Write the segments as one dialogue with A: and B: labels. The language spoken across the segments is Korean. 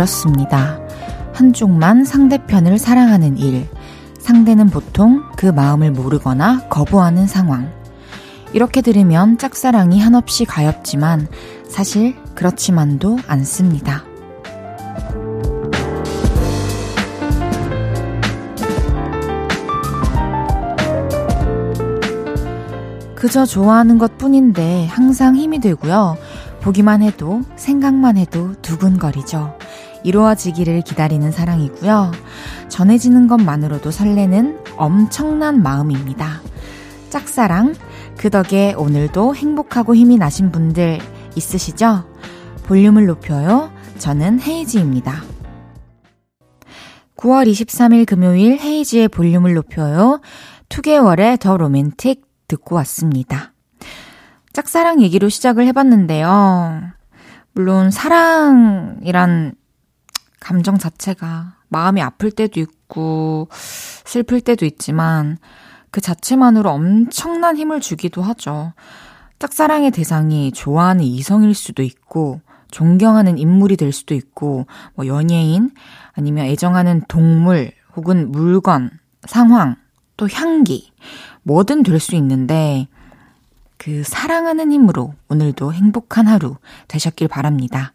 A: 이렇습니다. 한쪽만 상대편을 사랑하는 일. 상대는 보통 그 마음을 모르거나 거부하는 상황. 이렇게 들으면 짝사랑이 한없이 가엽지만 사실 그렇지만도 않습니다. 그저 좋아하는 것 뿐인데 항상 힘이 되고요. 보기만 해도 생각만 해도 두근거리죠. 이루어지기를 기다리는 사랑이고요. 전해지는 것만으로도 설레는 엄청난 마음입니다. 짝사랑, 그 덕에 오늘도 행복하고 힘이 나신 분들 있으시죠? 볼륨을 높여요. 저는 헤이지입니다. 9월 23일 금요일 헤이지의 볼륨을 높여요. 2개월의 더 로맨틱 듣고 왔습니다. 짝사랑 얘기로 시작을 해봤는데요. 물론 사랑이란 감정 자체가 마음이 아플 때도 있고 슬플 때도 있지만 그 자체만으로 엄청난 힘을 주기도 하죠. 짝사랑의 대상이 좋아하는 이성일 수도 있고 존경하는 인물이 될 수도 있고 뭐 연예인 아니면 애정하는 동물 혹은 물건, 상황, 또 향기 뭐든 될 수 있는데 그 사랑하는 힘으로 오늘도 행복한 하루 되셨길 바랍니다.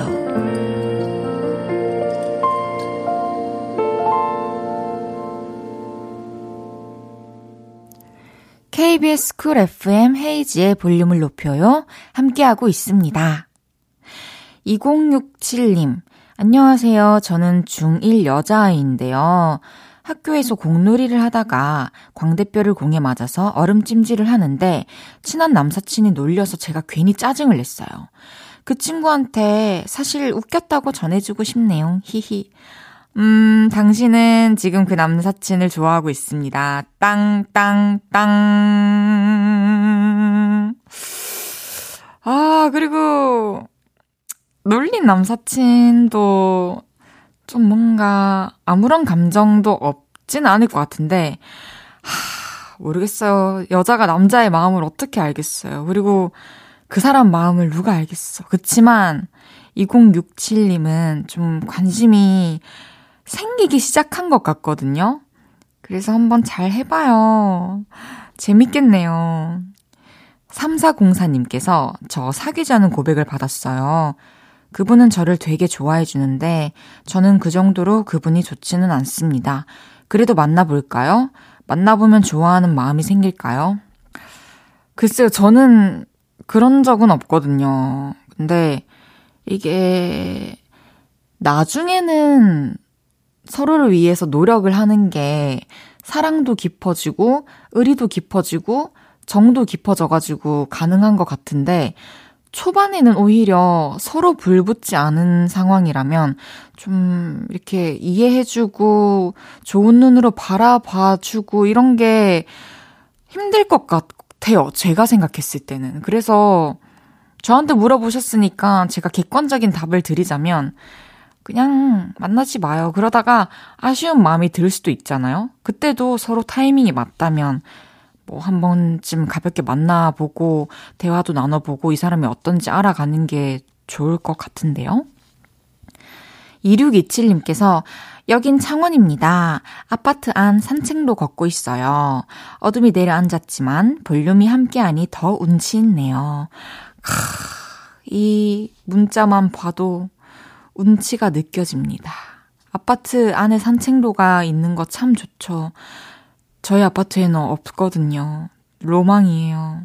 A: KBS 쿨 FM 헤이지의 볼륨을 높여요. 함께하고 있습니다. 2067님, 안녕하세요. 저는 중1 여자아이인데요. 학교에서 공놀이를 하다가 광대뼈를 공에 맞아서 얼음찜질을 하는데 친한 남사친이 놀려서 제가 괜히 짜증을 냈어요. 그 친구한테 사실 웃겼다고 전해주고 싶네요. 히히. 음, 당신은 지금 그 남사친을 좋아하고 있습니다. 땅, 땅, 땅. 아, 그리고, 놀린 남사친도 좀 뭔가 아무런 감정도 없진 않을 것 같은데, 하, 모르겠어요. 여자가 남자의 마음을 어떻게 알겠어요. 그리고 그 사람 마음을 누가 알겠어. 그치만, 2067님은 좀 관심이 생기기 시작한 것 같거든요. 그래서 한번 잘 해봐요. 재밌겠네요. 3404님께서 저 사귀자는 고백을 받았어요. 그분은 저를 되게 좋아해 주는데 저는 그 정도로 그분이 좋지는 않습니다. 그래도 만나볼까요? 만나보면 좋아하는 마음이 생길까요? 글쎄요, 저는 그런 적은 없거든요. 근데 이게 나중에는 서로를 위해서 노력을 하는 게 사랑도 깊어지고, 의리도 깊어지고, 정도 깊어져가지고 가능한 것 같은데, 초반에는 오히려 서로 불붙지 않은 상황이라면 좀 이렇게 이해해주고 좋은 눈으로 바라봐주고 이런 게 힘들 것 같아요. 제가 생각했을 때는. 그래서 저한테 물어보셨으니까 제가 객관적인 답을 드리자면 그냥 만나지 마요. 그러다가 아쉬운 마음이 들 수도 있잖아요. 그때도 서로 타이밍이 맞다면 뭐 한 번쯤 가볍게 만나보고 대화도 나눠보고 이 사람이 어떤지 알아가는 게 좋을 것 같은데요. 2627님께서 여긴 창원입니다. 아파트 안 산책로 걷고 있어요. 어둠이 내려앉았지만 볼륨이 함께하니 더 운치 있네요. 크, 이 문자만 봐도 운치가 느껴집니다. 아파트 안에 산책로가 있는 거 참 좋죠. 저희 아파트에는 없거든요. 로망이에요.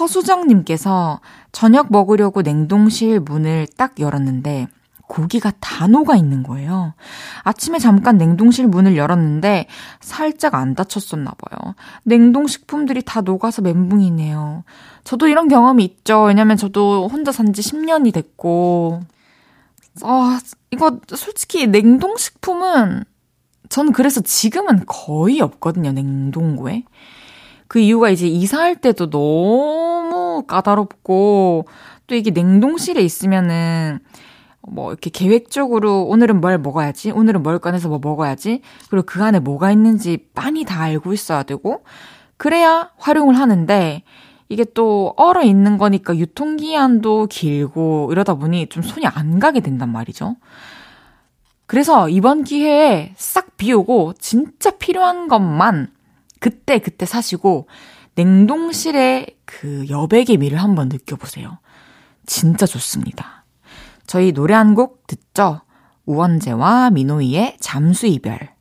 A: 허수정님께서 저녁 먹으려고 냉동실 문을 딱 열었는데 고기가 다 녹아 있는 거예요. 아침에 잠깐 냉동실 문을 열었는데 살짝 안 다쳤었나 봐요. 냉동식품들이 다 녹아서 멘붕이네요. 저도 이런 경험이 있죠. 왜냐면 저도 혼자 산 지 10년이 됐고. 아, 이거 솔직히 냉동식품은 저는 그래서 지금은 거의 없거든요. 냉동고에. 그 이유가 이제 이사할 때도 너무 까다롭고 또 이게 냉동실에 있으면은 뭐 이렇게 계획적으로 오늘은 뭘 먹어야지, 오늘은 뭘 꺼내서 뭐 먹어야지, 그리고 그 안에 뭐가 있는지 빤히 다 알고 있어야 되고, 그래야 활용을 하는데, 이게 또 얼어 있는 거니까 유통기한도 길고 이러다 보니 좀 손이 안 가게 된단 말이죠. 그래서 이번 기회에 싹 비우고 진짜 필요한 것만 그때 그때 사시고 냉동실에 그 여백의 미를 한번 느껴보세요. 진짜 좋습니다. 저희 노래 한 곡 듣죠? 우원재와 민호이의 잠수 이별.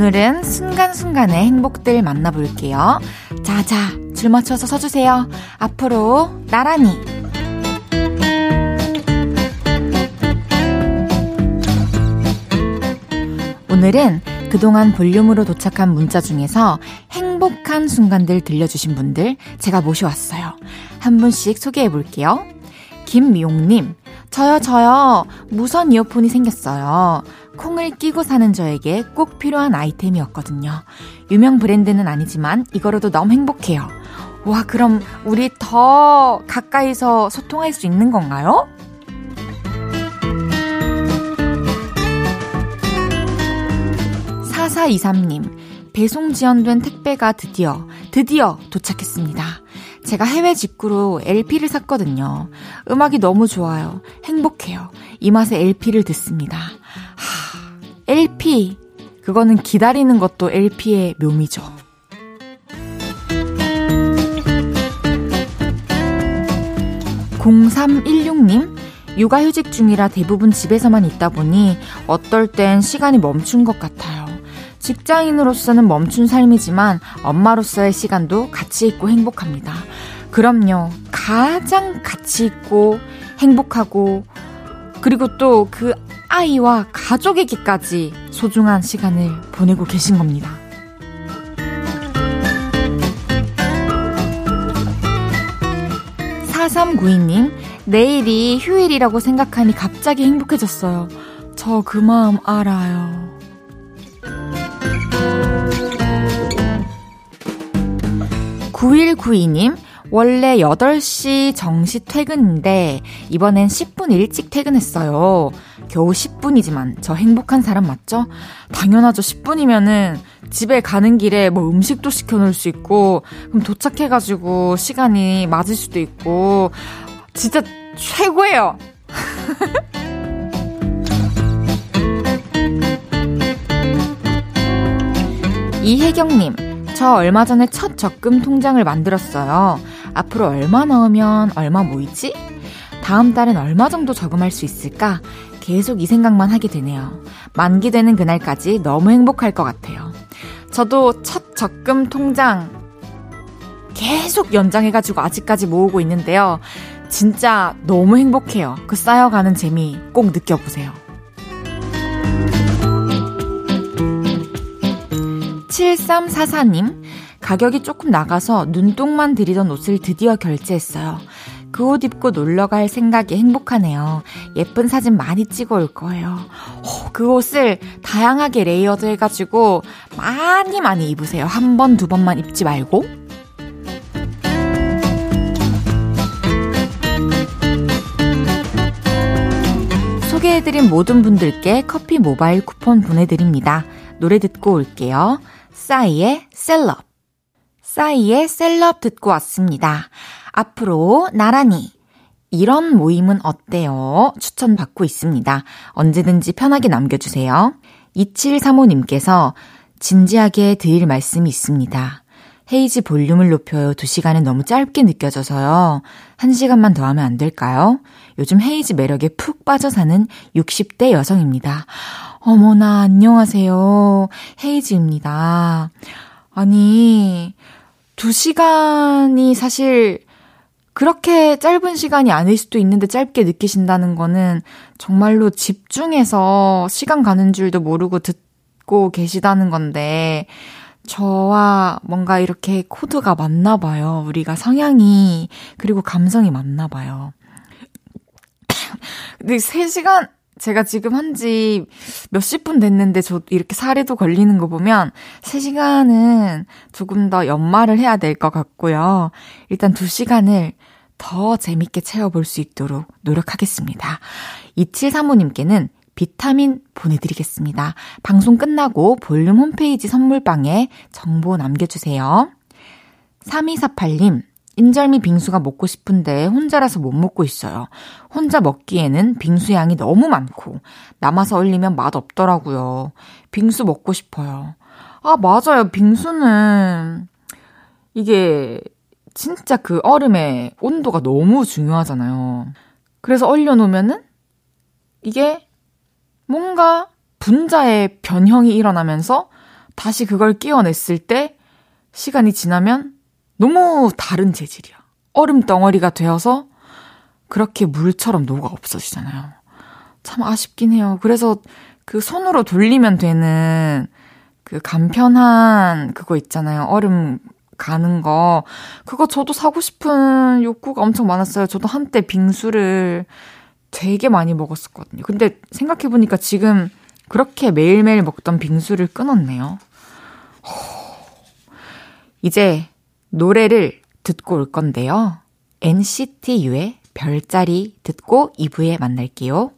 A: 오늘은 순간순간의 행복들 만나볼게요. 자자, 줄 맞춰서 서주세요. 앞으로 나란히. 오늘은 그동안 볼륨으로 도착한 문자 중에서 행복한 순간들 들려주신 분들 제가 모셔왔어요. 한 분씩 소개해 볼게요. 김미용님, 저요, 저요. 무선 이어폰이 생겼어요. 콩을 끼고 사는 저에게 꼭 필요한 아이템이었거든요. 유명 브랜드는 아니지만 이거로도 너무 행복해요. 와, 그럼 우리 더 가까이서 소통할 수 있는 건가요? 사사이삼님 배송 지연된 택배가 드디어, 드디어 도착했습니다. 제가 해외 직구로 LP를 샀거든요. 음악이 너무 좋아요. 행복해요. 이 맛에 LP를 듣습니다. 하, 그거는 기다리는 것도 LP의 묘미죠. 0316님, 육아휴직 중이라 대부분 집에서만 있다 보니 어떨 땐 시간이 멈춘 것 같아요. 직장인으로서는 멈춘 삶이지만 엄마로서의 시간도 가치 있고 행복합니다. 그럼요. 가장 가치 있고 행복하고 그리고 또 그 아이와 가족에게까지 소중한 시간을 보내고 계신 겁니다. 4392님, 내일이 휴일이라고 생각하니 갑자기 행복해졌어요. 저 그 마음 알아요. 9192님, 원래 8시 정시 퇴근인데, 이번엔 10분 일찍 퇴근했어요. 겨우 10분이지만, 저 행복한 사람 맞죠? 당연하죠. 10분이면은, 집에 가는 길에 뭐 음식도 시켜 놓을 수 있고, 그럼 도착해 가지고 시간이 맞을 수도 있고, 진짜 최고예요! 이혜경님, 저 얼마 전에 첫 적금 통장을 만들었어요. 앞으로 얼마 넣으면 얼마 모이지? 다음 달엔 얼마 정도 저금할 수 있을까? 계속 이 생각만 하게 되네요. 만기되는 그날까지 너무 행복할 것 같아요. 저도 첫 적금 통장 계속 연장해가지고 아직까지 모으고 있는데요. 진짜 너무 행복해요. 그 쌓여가는 재미 꼭 느껴보세요. 7344님, 가격이 조금 나가서 눈독만 들이던 옷을 드디어 결제했어요. 그 옷 입고 놀러 갈 생각이 행복하네요. 예쁜 사진 많이 찍어 올 거예요. 오, 그 옷을 다양하게 layered 해가지고 많이 많이 입으세요. 한 번, 두 번만 입지 말고. 소개해드린 모든 분들께 커피 모바일 쿠폰 보내드립니다. 노래 듣고 올게요. 싸이의 셀럽. 싸이의 셀럽 듣고 왔습니다. 앞으로 나란히 이런 모임은 어때요? 추천받고 있습니다. 언제든지 편하게 남겨주세요. 2735님께서 진지하게 드릴 말씀이 있습니다. 헤이지 볼륨을 높여요. 2시간은 너무 짧게 느껴져서요. 1시간만 더 하면 안 될까요? 요즘 헤이지 매력에 푹 빠져 사는 60대 여성입니다. 어머나, 안녕하세요. 헤이지입니다. 아니, 2시간이 사실 그렇게 짧은 시간이 아닐 수도 있는데 짧게 느끼신다는 거는 정말로 집중해서 시간 가는 줄도 모르고 듣고 계시다는 건데, 저와 뭔가 이렇게 코드가 맞나 봐요. 우리가 성향이, 그리고 감성이 맞나 봐요. 근데 3시간, 제가 지금 한 지 몇십 분 됐는데 저 이렇게 살에도 걸리는 거 보면 3시간은 조금 더 연말을 해야 될 것 같고요. 일단 2시간을 더 재밌게 채워볼 수 있도록 노력하겠습니다. 2735님께는 비타민 보내드리겠습니다. 방송 끝나고 볼륨 홈페이지 선물방에 정보 남겨주세요. 3248님, 인절미 빙수가 먹고 싶은데 혼자라서 못 먹고 있어요. 혼자 먹기에는 빙수 양이 너무 많고 남아서 얼리면 맛 없더라고요. 빙수 먹고 싶어요. 아, 맞아요. 빙수는 이게 진짜 그 얼음의 온도가 너무 중요하잖아요. 그래서 얼려놓으면은 이게 뭔가 분자의 변형이 일어나면서 다시 그걸 끼워냈을 때 시간이 지나면 너무 다른 재질이야. 얼음 덩어리가 되어서 그렇게 물처럼 녹아 없어지잖아요. 참 아쉽긴 해요. 그래서 그 손으로 돌리면 되는 그 간편한 그거 있잖아요. 얼음 가는 거. 그거 저도 사고 싶은 욕구가 엄청 많았어요. 저도 한때 빙수를 되게 많이 먹었었거든요. 근데 생각해보니까 지금 그렇게 매일매일 먹던 빙수를 끊었네요. 이제 노래를 듣고 올 건데요. NCT U의 별자리 듣고 2부에 만날게요.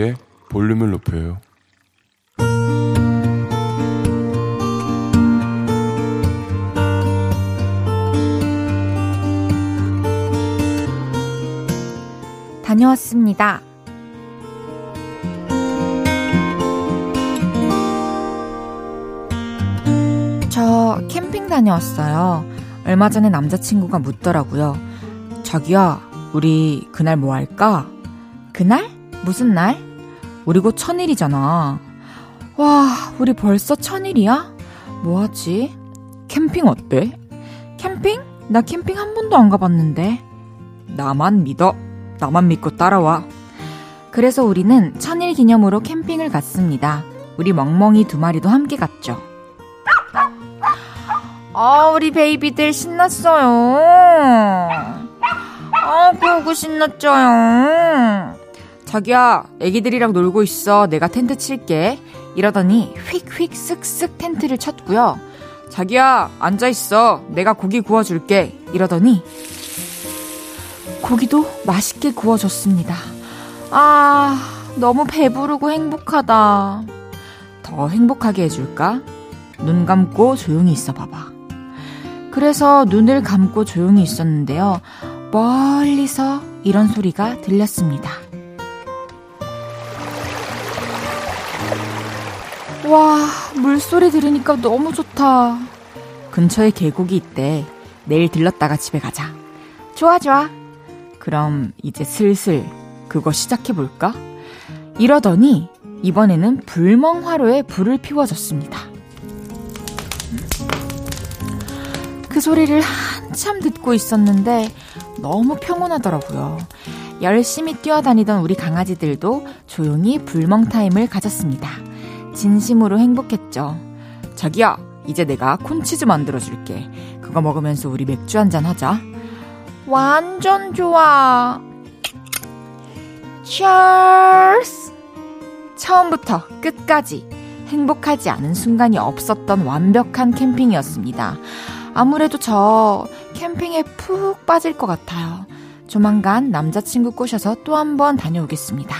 B: 헤이지의 볼륨을 높여요.
A: 다녀왔습니다. 저 캠핑 다녀왔어요. 얼마 전에 남자친구가 묻더라고요. 자기야, 우리 그날 뭐 할까? 그날? 무슨 날? 우리 곧 천일이잖아. 와, 우리 벌써 천일이야? 뭐하지? 캠핑 어때? 캠핑? 나 캠핑 한 번도 안 가봤는데. 나만 믿어. 나만 믿고 따라와. 그래서 우리는 천일 기념으로 캠핑을 갔습니다. 우리 멍멍이 두 마리도 함께 갔죠. 아, 우리 베이비들 신났어요. 아, 보고 신났죠요. 자기야, 애기들이랑 놀고 있어. 내가 텐트 칠게. 이러더니 휙휙 쓱쓱 텐트를 쳤고요. 자기야, 앉아 있어. 내가 고기 구워줄게. 이러더니 고기도 맛있게 구워줬습니다. 아, 너무 배부르고 행복하다. 더 행복하게 해줄까? 눈 감고 조용히 있어 봐봐. 그래서 눈을 감고 조용히 있었는데요. 멀리서 이런 소리가 들렸습니다. 와, 물소리 들으니까 너무 좋다. 근처에 계곡이 있대. 내일 들렀다가 집에 가자. 좋아, 좋아. 그럼 이제 슬슬 그거 시작해볼까? 이러더니 이번에는 불멍화로에 불을 피워줬습니다. 그 소리를 한참 듣고 있었는데 너무 평온하더라고요. 열심히 뛰어다니던 우리 강아지들도 조용히 불멍 타임을 가졌습니다. 진심으로 행복했죠. 자기야, 이제 내가 콘치즈 만들어줄게. 그거 먹으면서 우리 맥주 한잔 하자. 완전 좋아. Cheers! 처음부터 끝까지 행복하지 않은 순간이 없었던 완벽한 캠핑이었습니다. 아무래도 저 캠핑에 푹 빠질 것 같아요. 조만간 남자친구 꼬셔서 또 한 번 다녀오겠습니다.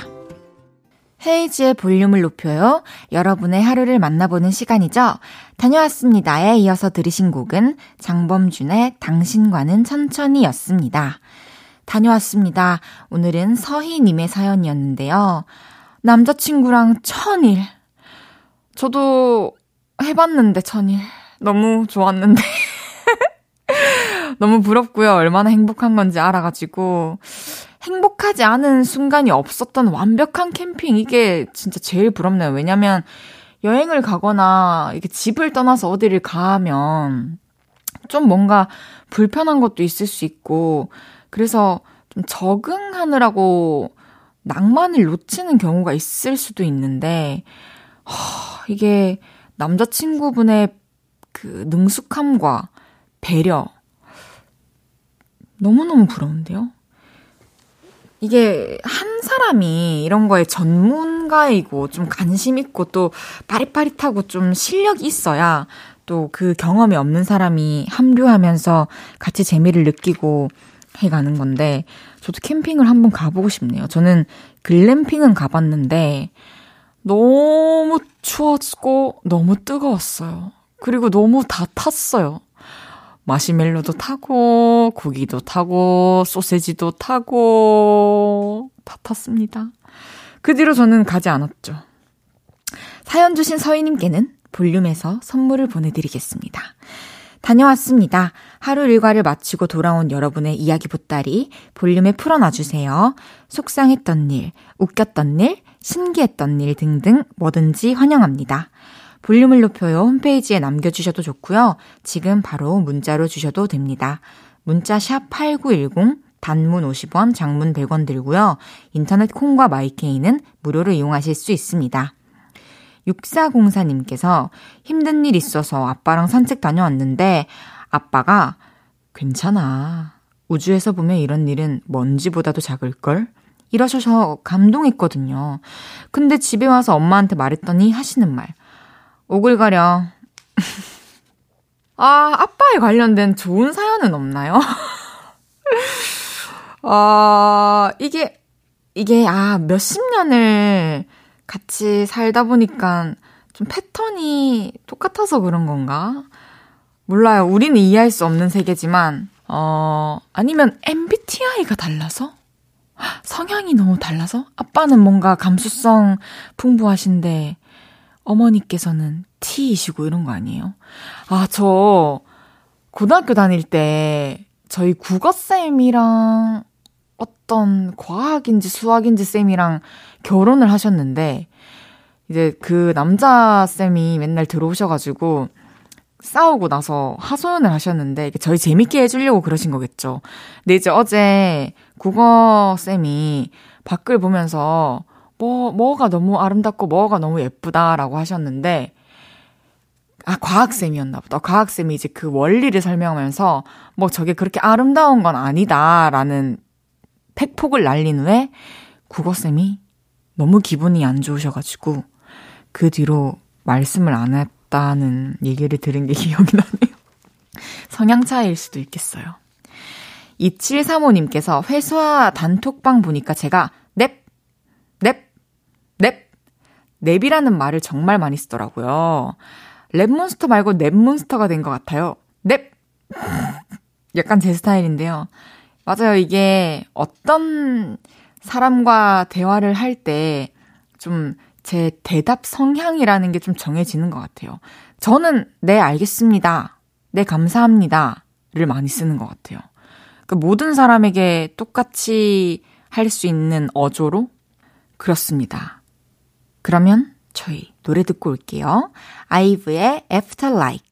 A: 헤이지의 볼륨을 높여요. 여러분의 하루를 만나보는 시간이죠. 다녀왔습니다에 이어서 들으신 곡은 장범준의 당신과는 천천히 였습니다. 다녀왔습니다. 오늘은 서희님의 사연이었는데요. 남자친구랑 천일. 저도 해봤는데 천일. 너무 좋았는데. 너무 부럽고요. 얼마나 행복한 건지 알아가지고. 행복하지 않은 순간이 없었던 완벽한 캠핑. 이게 진짜 제일 부럽네요. 왜냐면 여행을 가거나 이렇게 집을 떠나서 어디를 가면 좀 뭔가 불편한 것도 있을 수 있고 그래서 좀 적응하느라고 낭만을 놓치는 경우가 있을 수도 있는데 허, 이게 남자친구분의 그 능숙함과 배려 너무너무 부러운데요? 이게 한 사람이 이런 거에 전문가이고 좀 관심 있고 또 빠릿빠릿하고 좀 실력이 있어야 또 그 경험이 없는 사람이 합류하면서 같이 재미를 느끼고 해가는 건데 저도 캠핑을 한번 가보고 싶네요. 저는 글램핑은 가봤는데 너무 추웠고 너무 뜨거웠어요. 그리고 너무 다 탔어요. 마시멜로도 타고, 고기도 타고, 소세지도 타고, 다 탔습니다. 그 뒤로 저는 가지 않았죠. 사연 주신 서희님께는 볼륨에서 선물을 보내드리겠습니다. 다녀왔습니다. 하루 일과를 마치고 돌아온 여러분의 이야기 보따리 볼륨에 풀어놔주세요. 속상했던 일, 웃겼던 일, 신기했던 일 등등 뭐든지 환영합니다. 볼륨을 높여요 홈페이지에 남겨주셔도 좋고요. 지금 바로 문자로 주셔도 됩니다. 문자 샵 8910 단문 50원, 장문 100원 들고요. 인터넷 콩과 마이케이는 무료로 이용하실 수 있습니다. 6404님께서 힘든 일 있어서 아빠랑 산책 다녀왔는데 아빠가 괜찮아. 우주에서 보면 이런 일은 먼지보다도 작을걸? 이러셔서 감동했거든요. 근데 집에 와서 엄마한테 말했더니 하시는 말. 오글거려. 아, 아빠에 관련된 좋은 사연은 없나요? 아, 이게, 이게, 아, 몇십 년을 같이 살다 보니까 좀 패턴이 똑같아서 그런 건가? 몰라요. 우리는 이해할 수 없는 세계지만, 어, 아니면 MBTI가 달라서? 성향이 너무 달라서? 아빠는 뭔가 감수성 풍부하신데, 어머니께서는 T이시고 이런 거 아니에요? 아, 저 고등학교 다닐 때 저희 국어쌤이랑 어떤 과학인지 수학인지 쌤이랑 결혼을 하셨는데 이제 그 남자 쌤이 맨날 들어오셔가지고 싸우고 나서 하소연을 하셨는데 저희 재밌게 해주려고 그러신 거겠죠. 근데 이제 어제 국어 쌤이 밖을 보면서 뭐, 뭐가 너무 아름답고 뭐가 너무 예쁘다라고 하셨는데, 아, 과학쌤이었나 보다. 과학쌤이 이제 그 원리를 설명하면서, 뭐 저게 그렇게 아름다운 건 아니다라는 팩폭을 날린 후에, 국어쌤이 너무 기분이 안 좋으셔가지고, 그 뒤로 말씀을 안 했다는 얘기를 들은 게 기억이 나네요. 성향 차이일 수도 있겠어요. 2735님께서 회사 단톡방 보니까 제가 넵, 넵, 넵! 넵이라는 말을 정말 많이 쓰더라고요. 랩몬스터 말고 넵몬스터가 된 것 같아요. 넵! 약간 제 스타일인데요. 맞아요. 이게 어떤 사람과 대화를 할 때 좀 제 대답 성향이라는 게 좀 정해지는 것 같아요. 저는 네, 알겠습니다. 네, 감사합니다. 를 많이 쓰는 것 같아요. 그 모든 사람에게 똑같이 할 수 있는 어조로? 그렇습니다. 그러면 저희 노래 듣고 올게요. 아이브의 After Like.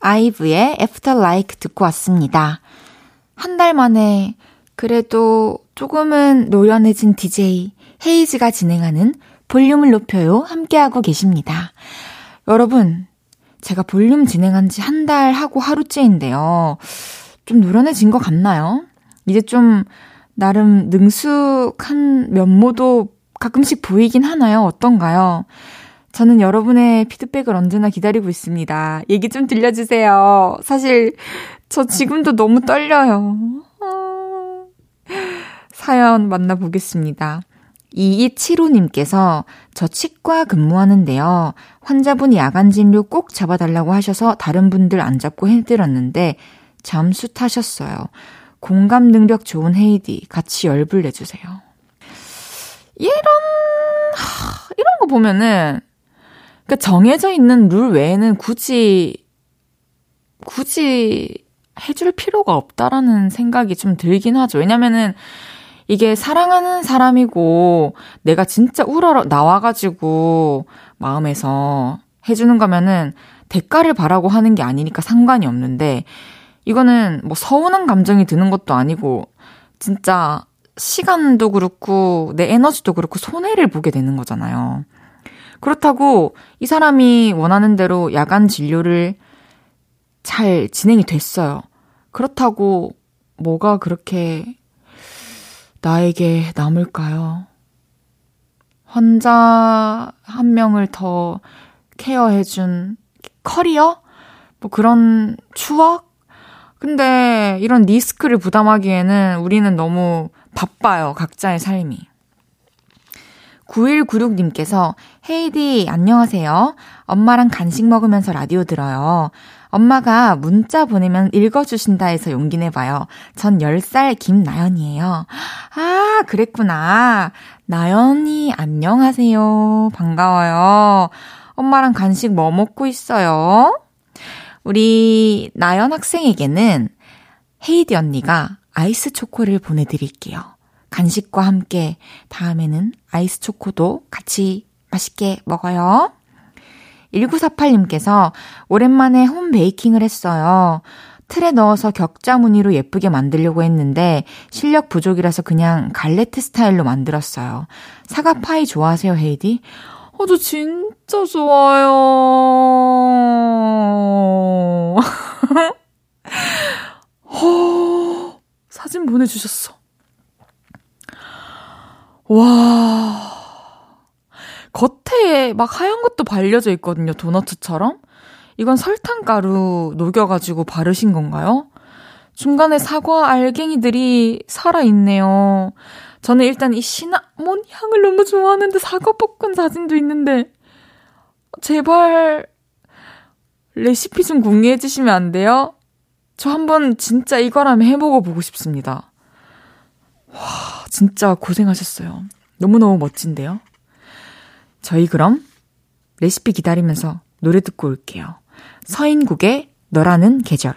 A: 아이브의 After Like 듣고 왔습니다. 한 달 만에 그래도 조금은 노련해진 DJ 헤이즈가 진행하는 볼륨을 높여요 함께하고 계십니다. 여러분, 제가 볼륨 진행한 지 한 달 하고 하루째인데요. 좀 노련해진 것 같나요? 이제 좀 나름 능숙한 면모도 가끔씩 보이긴 하나요? 어떤가요? 저는 여러분의 피드백을 언제나 기다리고 있습니다. 얘기 좀 들려주세요. 사실, 저 지금도 너무 떨려요. 아. 사연 만나보겠습니다. 2275님께서 저 치과 근무하는데요. 환자분 야간 진료 꼭 잡아달라고 하셔서 다른 분들 안 잡고 해드렸는데 잠수 타셨어요. 공감 능력 좋은 헤이디 같이 열불 내주세요. 이런 보면은 그러니까 정해져 있는 룰 외에는 굳이 굳이 해줄 필요가 없다라는 생각이 좀 들긴 하죠. 왜냐면은 이게 사랑하는 사람이고 내가 진짜 우러러 나와가지고 마음에서 해주는 거면은 대가를 바라고 하는 게 아니니까 상관이 없는데 이거는 뭐 서운한 감정이 드는 것도 아니고 진짜 시간도 그렇고 내 에너지도 그렇고 손해를 보게 되는 거잖아요. 그렇다고 이 사람이 원하는 대로 야간 진료를 잘 진행이 됐어요. 그렇다고 뭐가 그렇게 나에게 남을까요? 환자 한 명을 더 care해준 커리어? 뭐 그런 추억? 근데 이런 리스크를 부담하기에는 우리는 너무 바빠요, 각자의 삶이. 9196님께서 헤이디 안녕하세요. 엄마랑 간식 먹으면서 라디오 들어요. 엄마가 문자 보내면 읽어주신다 해서 용기 내봐요. 전 10살 김나연이에요. 아, 그랬구나. 나연이 안녕하세요. 반가워요. 엄마랑 간식 뭐 먹고 있어요? 우리 나연 학생에게는 헤이디 언니가 아이스 초코를 보내드릴게요. 간식과 함께 다음에는 아이스 초코도 같이 맛있게 먹어요. 1948님께서 오랜만에 홈 베이킹을 했어요. 틀에 넣어서 격자 무늬로 예쁘게 만들려고 했는데 실력 부족이라서 그냥 갈레트 스타일로 만들었어요. 사과 파이 좋아하세요, 헤이디? 어, 저 진짜 좋아요. 어, 사진 보내주셨어. 와. 겉에 막 하얀 것도 발려져 있거든요. 도너츠처럼. 이건 설탕가루 녹여가지고 바르신 건가요? 중간에 사과 알갱이들이 살아있네요. 저는 일단 이 시나몬 향을 너무 좋아하는데 사과 볶은 사진도 있는데 제발 레시피 좀 공유해 주시면 안 돼요? 저 한번 진짜 이거라면 해보고 보고 싶습니다. 와, 진짜 고생하셨어요. 너무너무 멋진데요? 저희 그럼 레시피 기다리면서 노래 듣고 올게요. 서인국의 너라는 계절.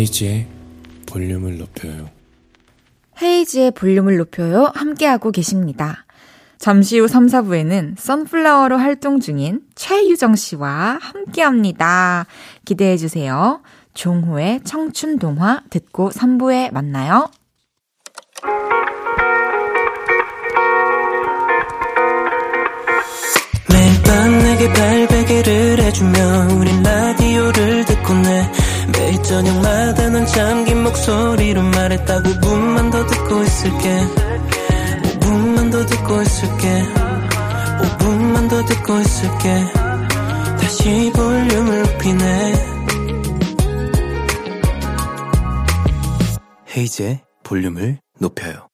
B: 헤이지의 볼륨을 높여요.
A: 헤이지의 볼륨을 높여요. 함께하고 계십니다. 잠시 후 3, 4부에는 선플라워로 활동 중인 최유정 씨와 함께 합니다. 기대해 주세요. 종호의 청춘 동화 듣고 3부에 만나요. 매일 밤 내게 발베개를 해주며 우린 라디오를 듣고 내 매일 저녁마다 넌 잠긴 목소리로 말했다 5분만 더 듣고 있을게. 5분만 더 듣고 있을게. 5분만 더 듣고 있을게. 다시 볼륨을 높이네.
C: 헤이즈의 볼륨을 높여요.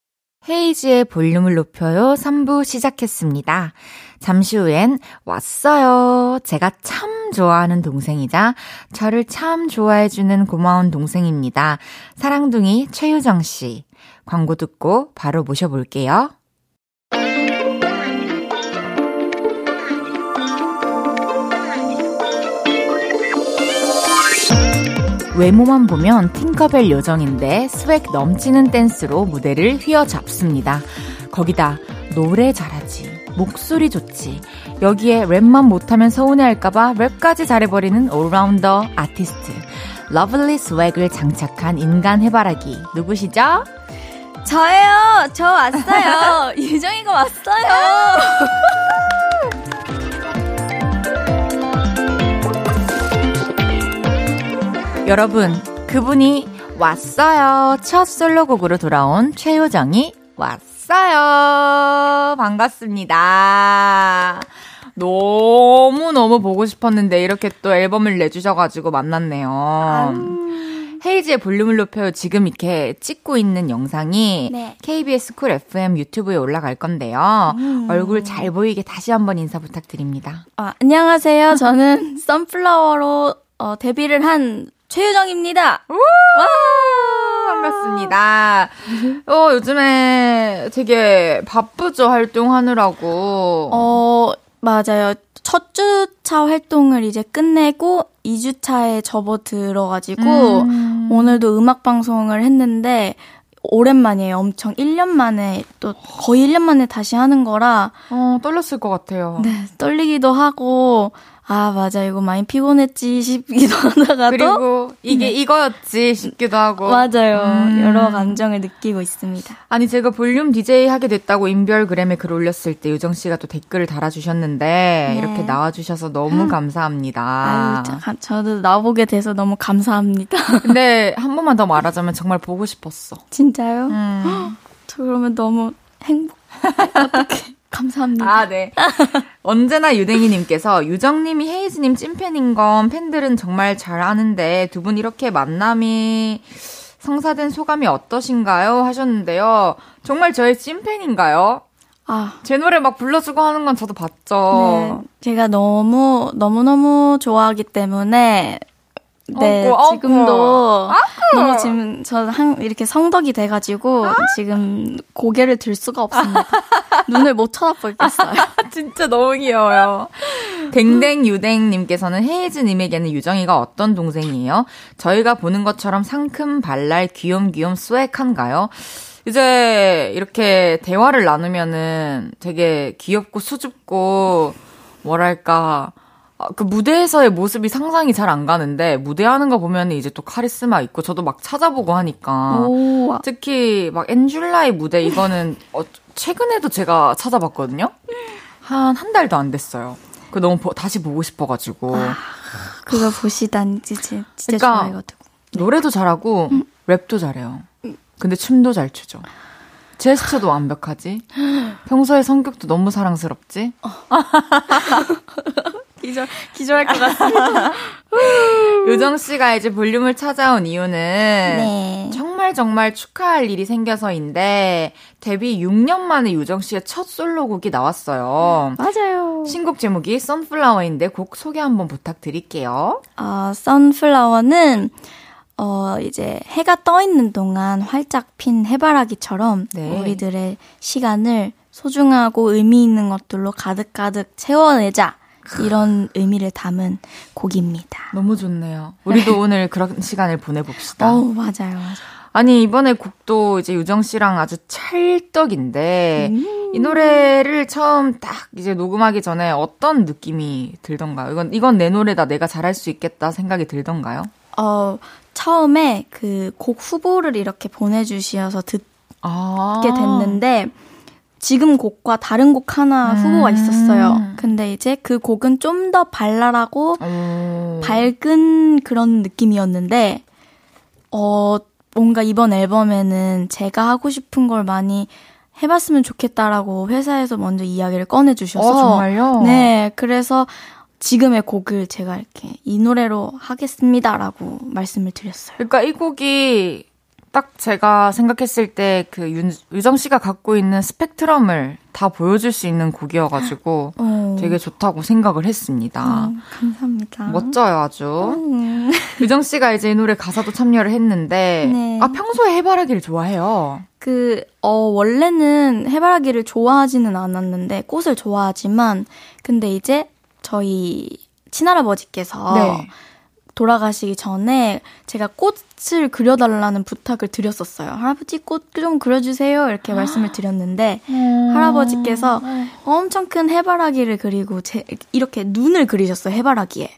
A: 헤이즈의 볼륨을 높여요. 3부 시작했습니다. 잠시 후엔 왔어요. 제가 참 좋아하는 동생이자 저를 참 좋아해주는 고마운 동생입니다. 사랑둥이 최유정 씨. 광고 듣고 바로 모셔볼게요. 외모만 보면 팅커벨 요정인데 스웩 넘치는 댄스로 무대를 휘어잡습니다. 거기다 노래 잘하지, 목소리 좋지, 여기에 랩만 못하면 서운해할까봐 랩까지 잘해버리는 올라운더 아티스트. lovely swag을 장착한 인간 해바라기 누구시죠?
D: 저예요. 저 왔어요. 유정이가 왔어요.
A: 여러분, 그분이 왔어요. 첫 솔로곡으로 돌아온 최유정이 왔어요. 반갑습니다. 너무너무 보고 싶었는데 이렇게 또 앨범을 내주셔가지고 만났네요. 아유. 헤이즈의 볼륨을 높여요. 지금 이렇게 찍고 있는 영상이 네. KBS 쿨 FM 유튜브에 올라갈 건데요. 음. 얼굴 잘 보이게 다시 한번 인사 부탁드립니다.
D: 아, 안녕하세요. 저는 선플라워로 어, 데뷔를 한 최유정입니다. 와!
A: 반갑습니다. 어, 요즘에 되게 바쁘죠, 활동하느라고.
D: 어, 맞아요. 첫 주차 활동을 이제 끝내고 2주차에 접어들어가지고 음. 오늘도 음악 방송을 했는데 오랜만이에요. 엄청 1년 만에 또 거의 1년 만에 다시 하는 거라
A: 어, 떨렸을 것 같아요.
D: 네, 떨리기도 하고 아, 맞아. 이거 많이 피곤했지 싶기도 하다가도.
A: 그리고 이게 네. 이거였지 싶기도 하고.
D: 맞아요. 음. 여러 감정을 느끼고 있습니다.
A: 아니, 제가 볼륨 DJ 하게 됐다고 인별그램에 글 올렸을 때 유정 씨가 또 댓글을 달아주셨는데, 네. 이렇게 나와주셔서 너무 음. 감사합니다. 아유,
D: 저, 저도 나오게 돼서 너무 감사합니다.
A: 근데 한 번만 더 말하자면 정말 보고 싶었어.
D: 진짜요? 음. 저 그러면 너무 행복. 어떡해. 감사합니다.
A: 아, 네. 언제나 유댕이님께서 유정님이 헤이즈님 찐팬인 건 팬들은 정말 잘 아는데 두 분 이렇게 만남이 성사된 소감이 어떠신가요? 하셨는데요. 정말 저의 찐팬인가요? 아. 제 노래 막 불러주고 하는 건 저도 봤죠.
D: 네. 제가 너무, 너무너무 좋아하기 때문에 네, 아고, 지금도 아고. 너무 지금 저한 이렇게 성덕이 돼가지고 아? 지금 고개를 들 수가 없습니다. 눈을 못 쳐다보겠어요.
A: 진짜 너무 귀여워요. 댕댕 유댕님께서는 헤이즈님에게는 유정이가 어떤 동생이에요? 저희가 보는 것처럼 상큼 발랄 귀염귀염 스웩한가요? 이제 이렇게 대화를 나누면은 되게 귀엽고 수줍고 뭐랄까 아, 그 무대에서의 모습이 상상이 잘 안 가는데 무대하는 거 보면 이제 또 카리스마 있고 저도 막 찾아보고 하니까 오. 특히 막 엔줄라의 무대 이거는 어, 최근에도 제가 찾아봤거든요. 한 한 달도 안 됐어요. 그 너무 보, 다시 보고 싶어가지고 아,
D: 그거 보시다니 진짜 진짜 그러니까 좋아해가지고
A: 네. 노래도 잘하고 음. 랩도 잘해요. 근데 춤도 잘 추죠. 제스처도 완벽하지. 평소에 성격도 너무 사랑스럽지. 어.
D: 기절, 기절할 것 같습니다.
A: 요정 씨가 이제 볼륨을 찾아온 이유는 네. 정말 정말 축하할 일이 생겨서인데 데뷔 6년 만에 요정 씨의 첫 솔로곡이 나왔어요.
D: 맞아요.
A: 신곡 제목이 선플라워인데 곡 소개 한번 부탁드릴게요.
D: 어, 선플라워는 어, 이제 해가 떠 있는 동안 활짝 핀 해바라기처럼 네. 우리들의 시간을 소중하고 의미 있는 것들로 가득가득 채워내자. 이런 의미를 담은 곡입니다.
A: 너무 좋네요. 우리도 오늘 그런 시간을 보내봅시다.
D: 어, 맞아요, 맞아요.
A: 아니, 이번에 곡도 이제 유정 씨랑 아주 찰떡인데, 음. 이 노래를 처음 딱 이제 녹음하기 전에 어떤 느낌이 들던가요? 이건, 이건 내 노래다, 내가 잘할 수 있겠다 생각이 들던가요?
D: 어, 처음에 그 곡 후보를 이렇게 보내주셔서 듣게 아. 됐는데, 지금 곡과 다른 곡 하나 음. 후보가 있었어요. 근데 이제 그 곡은 좀 더 발랄하고 음. 밝은 그런 느낌이었는데, 어, 뭔가 이번 앨범에는 제가 하고 싶은 걸 많이 해봤으면 좋겠다라고 회사에서 먼저 이야기를 꺼내주셔서. 어,
A: 정말요?
D: 네. 그래서 지금의 곡을 제가 이렇게 이 노래로 하겠습니다라고 말씀을 드렸어요.
A: 그러니까 이 곡이 딱 제가 생각했을 때 그 유정 씨가 갖고 있는 스펙트럼을 다 보여줄 수 있는 곡이어가지고 어. 되게 좋다고 생각을 했습니다. 어,
D: 감사합니다.
A: 멋져요, 아주. 음. 유정 씨가 이제 이 노래 가사도 참여를 했는데, 네. 아, 평소에 해바라기를 좋아해요?
D: 그, 어, 원래는 해바라기를 좋아하지는 않았는데, 꽃을 좋아하지만, 근데 이제 저희 친할아버지께서 네. 돌아가시기 전에 제가 꽃을 그려달라는 부탁을 드렸었어요. 할아버지 꽃 좀 그려주세요. 이렇게 말씀을 드렸는데, 음. 할아버지께서 엄청 큰 해바라기를 그리고 제, 이렇게 눈을 그리셨어요. 해바라기에.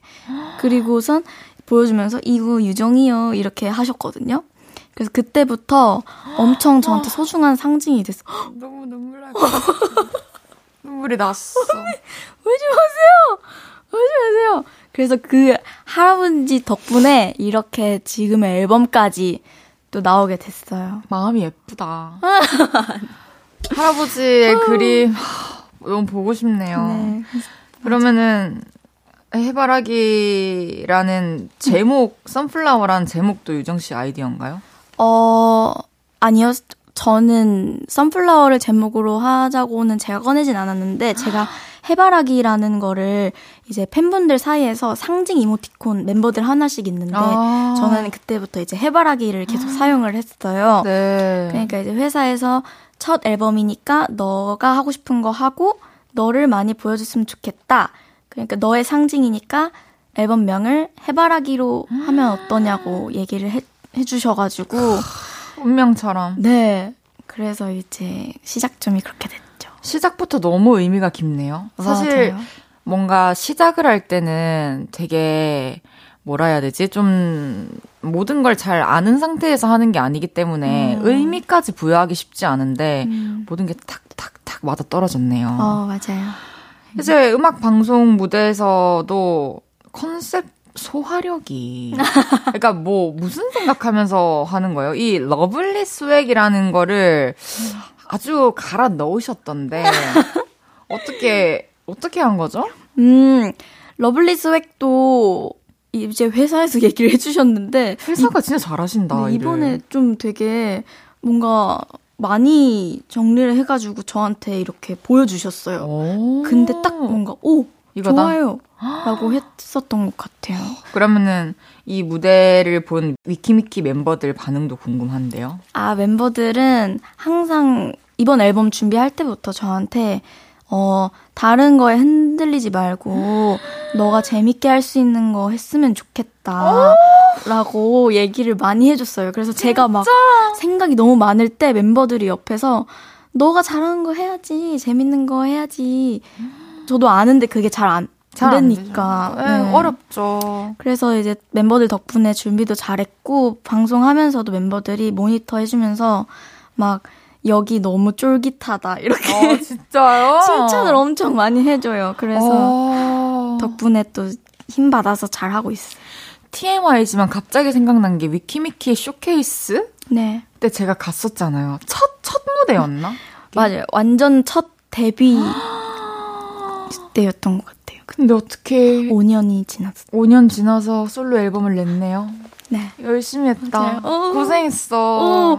D: 그리고선 보여주면서 이거 유정이요. 이렇게 하셨거든요. 그래서 그때부터 엄청 저한테 소중한 상징이 됐어.
A: 너무 눈물 날 것 같아. 눈물이 났어.
D: 울지 마세요! 울지 마세요! 그래서 그 할아버지 덕분에 이렇게 지금의 앨범까지 또 나오게 됐어요.
A: 마음이 예쁘다. 할아버지의 어. 그림 너무 보고 싶네요. 네, 그러면은 해바라기라는 제목, 선플라워라는 제목도 유정 씨 아이디어인가요?
D: 어, 아니요. 저는 선플라워를 제목으로 하자고는 제가 꺼내진 않았는데 제가 해바라기라는 거를 이제 팬분들 사이에서 상징 이모티콘 멤버들 하나씩 있는데 아~ 저는 그때부터 이제 해바라기를 계속 사용을 했어요. 네. 그러니까 이제 회사에서 첫 앨범이니까 너가 하고 싶은 거 하고 너를 많이 보여줬으면 좋겠다. 그러니까 너의 상징이니까 앨범명을 해바라기로 하면 어떠냐고 얘기를 해, 해주셔가지고
A: 운명처럼.
D: 네. 그래서 이제 시작점이 그렇게 됐죠.
A: 시작부터 너무 의미가 깊네요. 사실 맞아요. 뭔가 시작을 할 때는 되게 뭐라 해야 되지? 좀 모든 걸 잘 아는 상태에서 하는 게 아니기 때문에 음. 의미까지 부여하기 쉽지 않은데 음. 모든 게 탁탁탁 맞아 떨어졌네요.
D: 어, 맞아요.
A: 이제 음악 방송 무대에서도 컨셉 소화력이 그러니까 뭐 무슨 생각하면서 하는 거예요? 이 lovely swag이라는 거를 아주 갈아 넣으셨던데 어떻게 어떻게 한 거죠?
D: 음 lovely swag도 이제 회사에서 얘기를 해주셨는데
A: 회사가 이, 진짜 잘하신다.
D: 네, 이번에 좀 되게 뭔가 많이 정리를 해가지고 저한테 이렇게 보여주셨어요. 근데 딱 뭔가 오 이거다? 좋아요. 라고 했었던 것 같아요.
A: 그러면은 이 무대를 본 위키미키 멤버들 반응도 궁금한데요.
D: 아, 멤버들은 항상 이번 앨범 준비할 때부터 저한테 어, 다른 거에 흔들리지 말고 너가 재밌게 할 수 있는 거 했으면 좋겠다. 라고 얘기를 많이 해줬어요. 그래서 진짜? 제가 막 생각이 너무 많을 때 멤버들이 옆에서 너가 잘하는 거 해야지. 재밌는 거 해야지. 저도 아는데 그게 잘 안, 되니까
A: 네, 네. 어렵죠.
D: 그래서 이제 멤버들 덕분에 준비도 잘했고 방송하면서도 member들이 모니터 해주면서 막 여기 너무 쫄깃하다 이렇게
A: 어, 진짜요?
D: 칭찬을 엄청 많이 해줘요. 그래서 어... 덕분에 또 힘 받아서 잘 하고 있어요.
A: TMI지만 갑자기 생각난 게 위키미키의 쇼케이스?
D: 네.
A: 그때 제가 갔었잖아요. 첫, 첫 무대였나?
D: 맞아요. 완전 첫 데뷔 때였던 것 같아요.
A: 근데 어떻게
D: 5년이 지났어.
A: 5년 지나서 솔로 앨범을 냈네요.
D: 네.
A: 열심히 했다. 어. 고생했어. 어.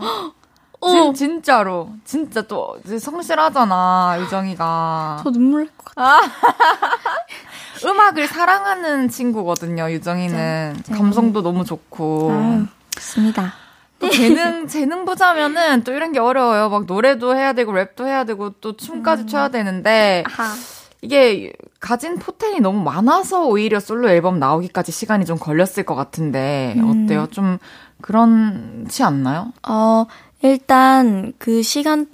A: 어. 진, 진짜로. 진짜 또 성실하잖아, 유정이가.
D: 저 눈물 날 것 같아.
A: 음악을 사랑하는 친구거든요, 유정이는. 진 감성도 너무 좋고.
D: 아유, 좋습니다.
A: 또 재능 재능 보자면은 또 이런 게 어려워요. 막 노래도 해야 되고 랩도 해야 되고 또 춤까지 음. 춰야 되는데 아하. 이게 가진 포텐이 너무 많아서 오히려 솔로 앨범 나오기까지 시간이 좀 걸렸을 것 같은데 음. 어때요? 좀 그렇지 않나요?
D: 어, 일단 그 시간